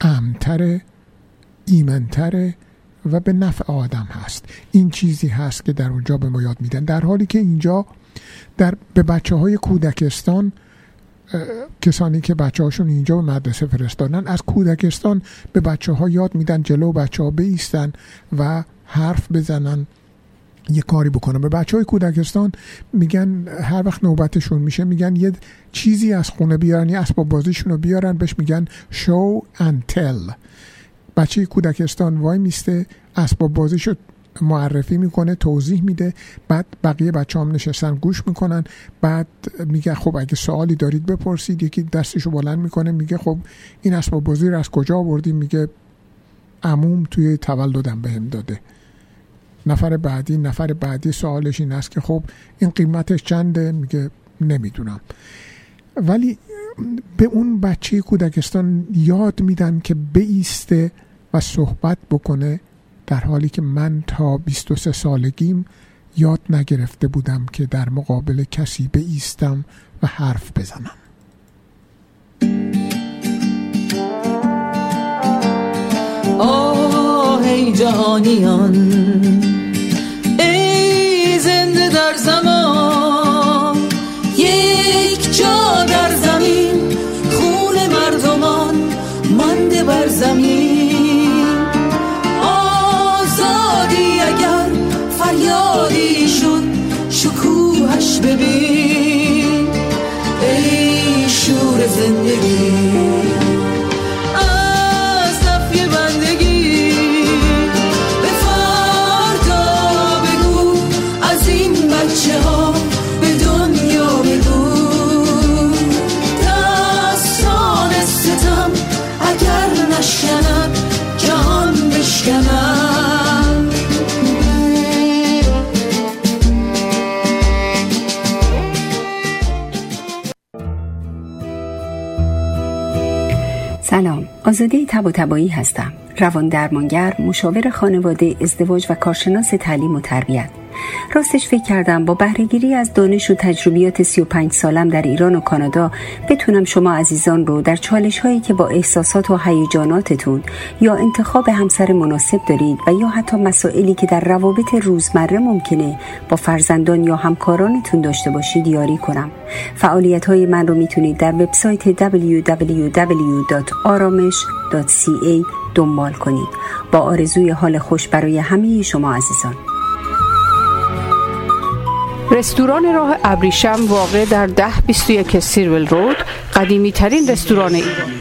S1: امتر ایمنتره و به نفع آدم هست. این چیزی هست که در اونجا به ما یاد میدن. در حالی که اینجا در به بچه های کودکستان کسانی که بچه هاشون اینجا به مدرسه فرستادن از کودکستان به بچه ها یاد میدن جلو بچه ها بیستن و حرف بزنن یه کاری بکنن. به بچه های کودکستان میگن هر وقت نوبتشون میشه میگن یه چیزی از خونه بیارن یه اسباب بازیشون رو بیارن بهش میگن show and tell بچه کودکستان وای میسته اسباب بازیشو معرفی می‌کنه توضیح میده. بعد بقیه بچه هم نشستن گوش می‌کنن. بعد میگه خب اگه سوالی دارید بپرسید یکی دستشو بلند می‌کنه میگه خب این اسباب بازی رو از کجا آوردیم؟ میگه عموم توی تولدم بهم داده. نفر بعدی نفر بعدی سوالش این است که خب این قیمتش چنده؟ میگه نمی‌دونم. ولی به اون بچه کودکستان یاد میدن که بیسته و صحبت بکنه در حالی که من تا 23 سالگیم یاد نگرفته بودم که در مقابل کسی بیستم و حرف بزنم.
S18: آه ای جهانیان ای زنده در زمان be
S12: سلام. آزاده تب و تبایی هستم. روان درمانگر مشاور خانواده ازدواج و کارشناس تعلیم و تربیت. راستش فکر کردم با بهرهگیری از دانش و تجربیات 35 سالم در ایران و کانادا بتونم شما عزیزان رو در چالش هایی که با احساسات و هیجاناتتون یا انتخاب همسر مناسب دارید و یا حتی مسائلی که در روابط روزمره ممکنه با فرزندان یا همکارانتون داشته باشید یاری کنم. فعالیت های من رو می‌تونید در وبسایت www.aramesh.ca دنبال کنید. با آرزوی حال خوش برای همه شما عزیزان.
S9: رستوران راه ابریشم واقع در ده 21 سیرول رود قدیمی ترین رستوران ایران.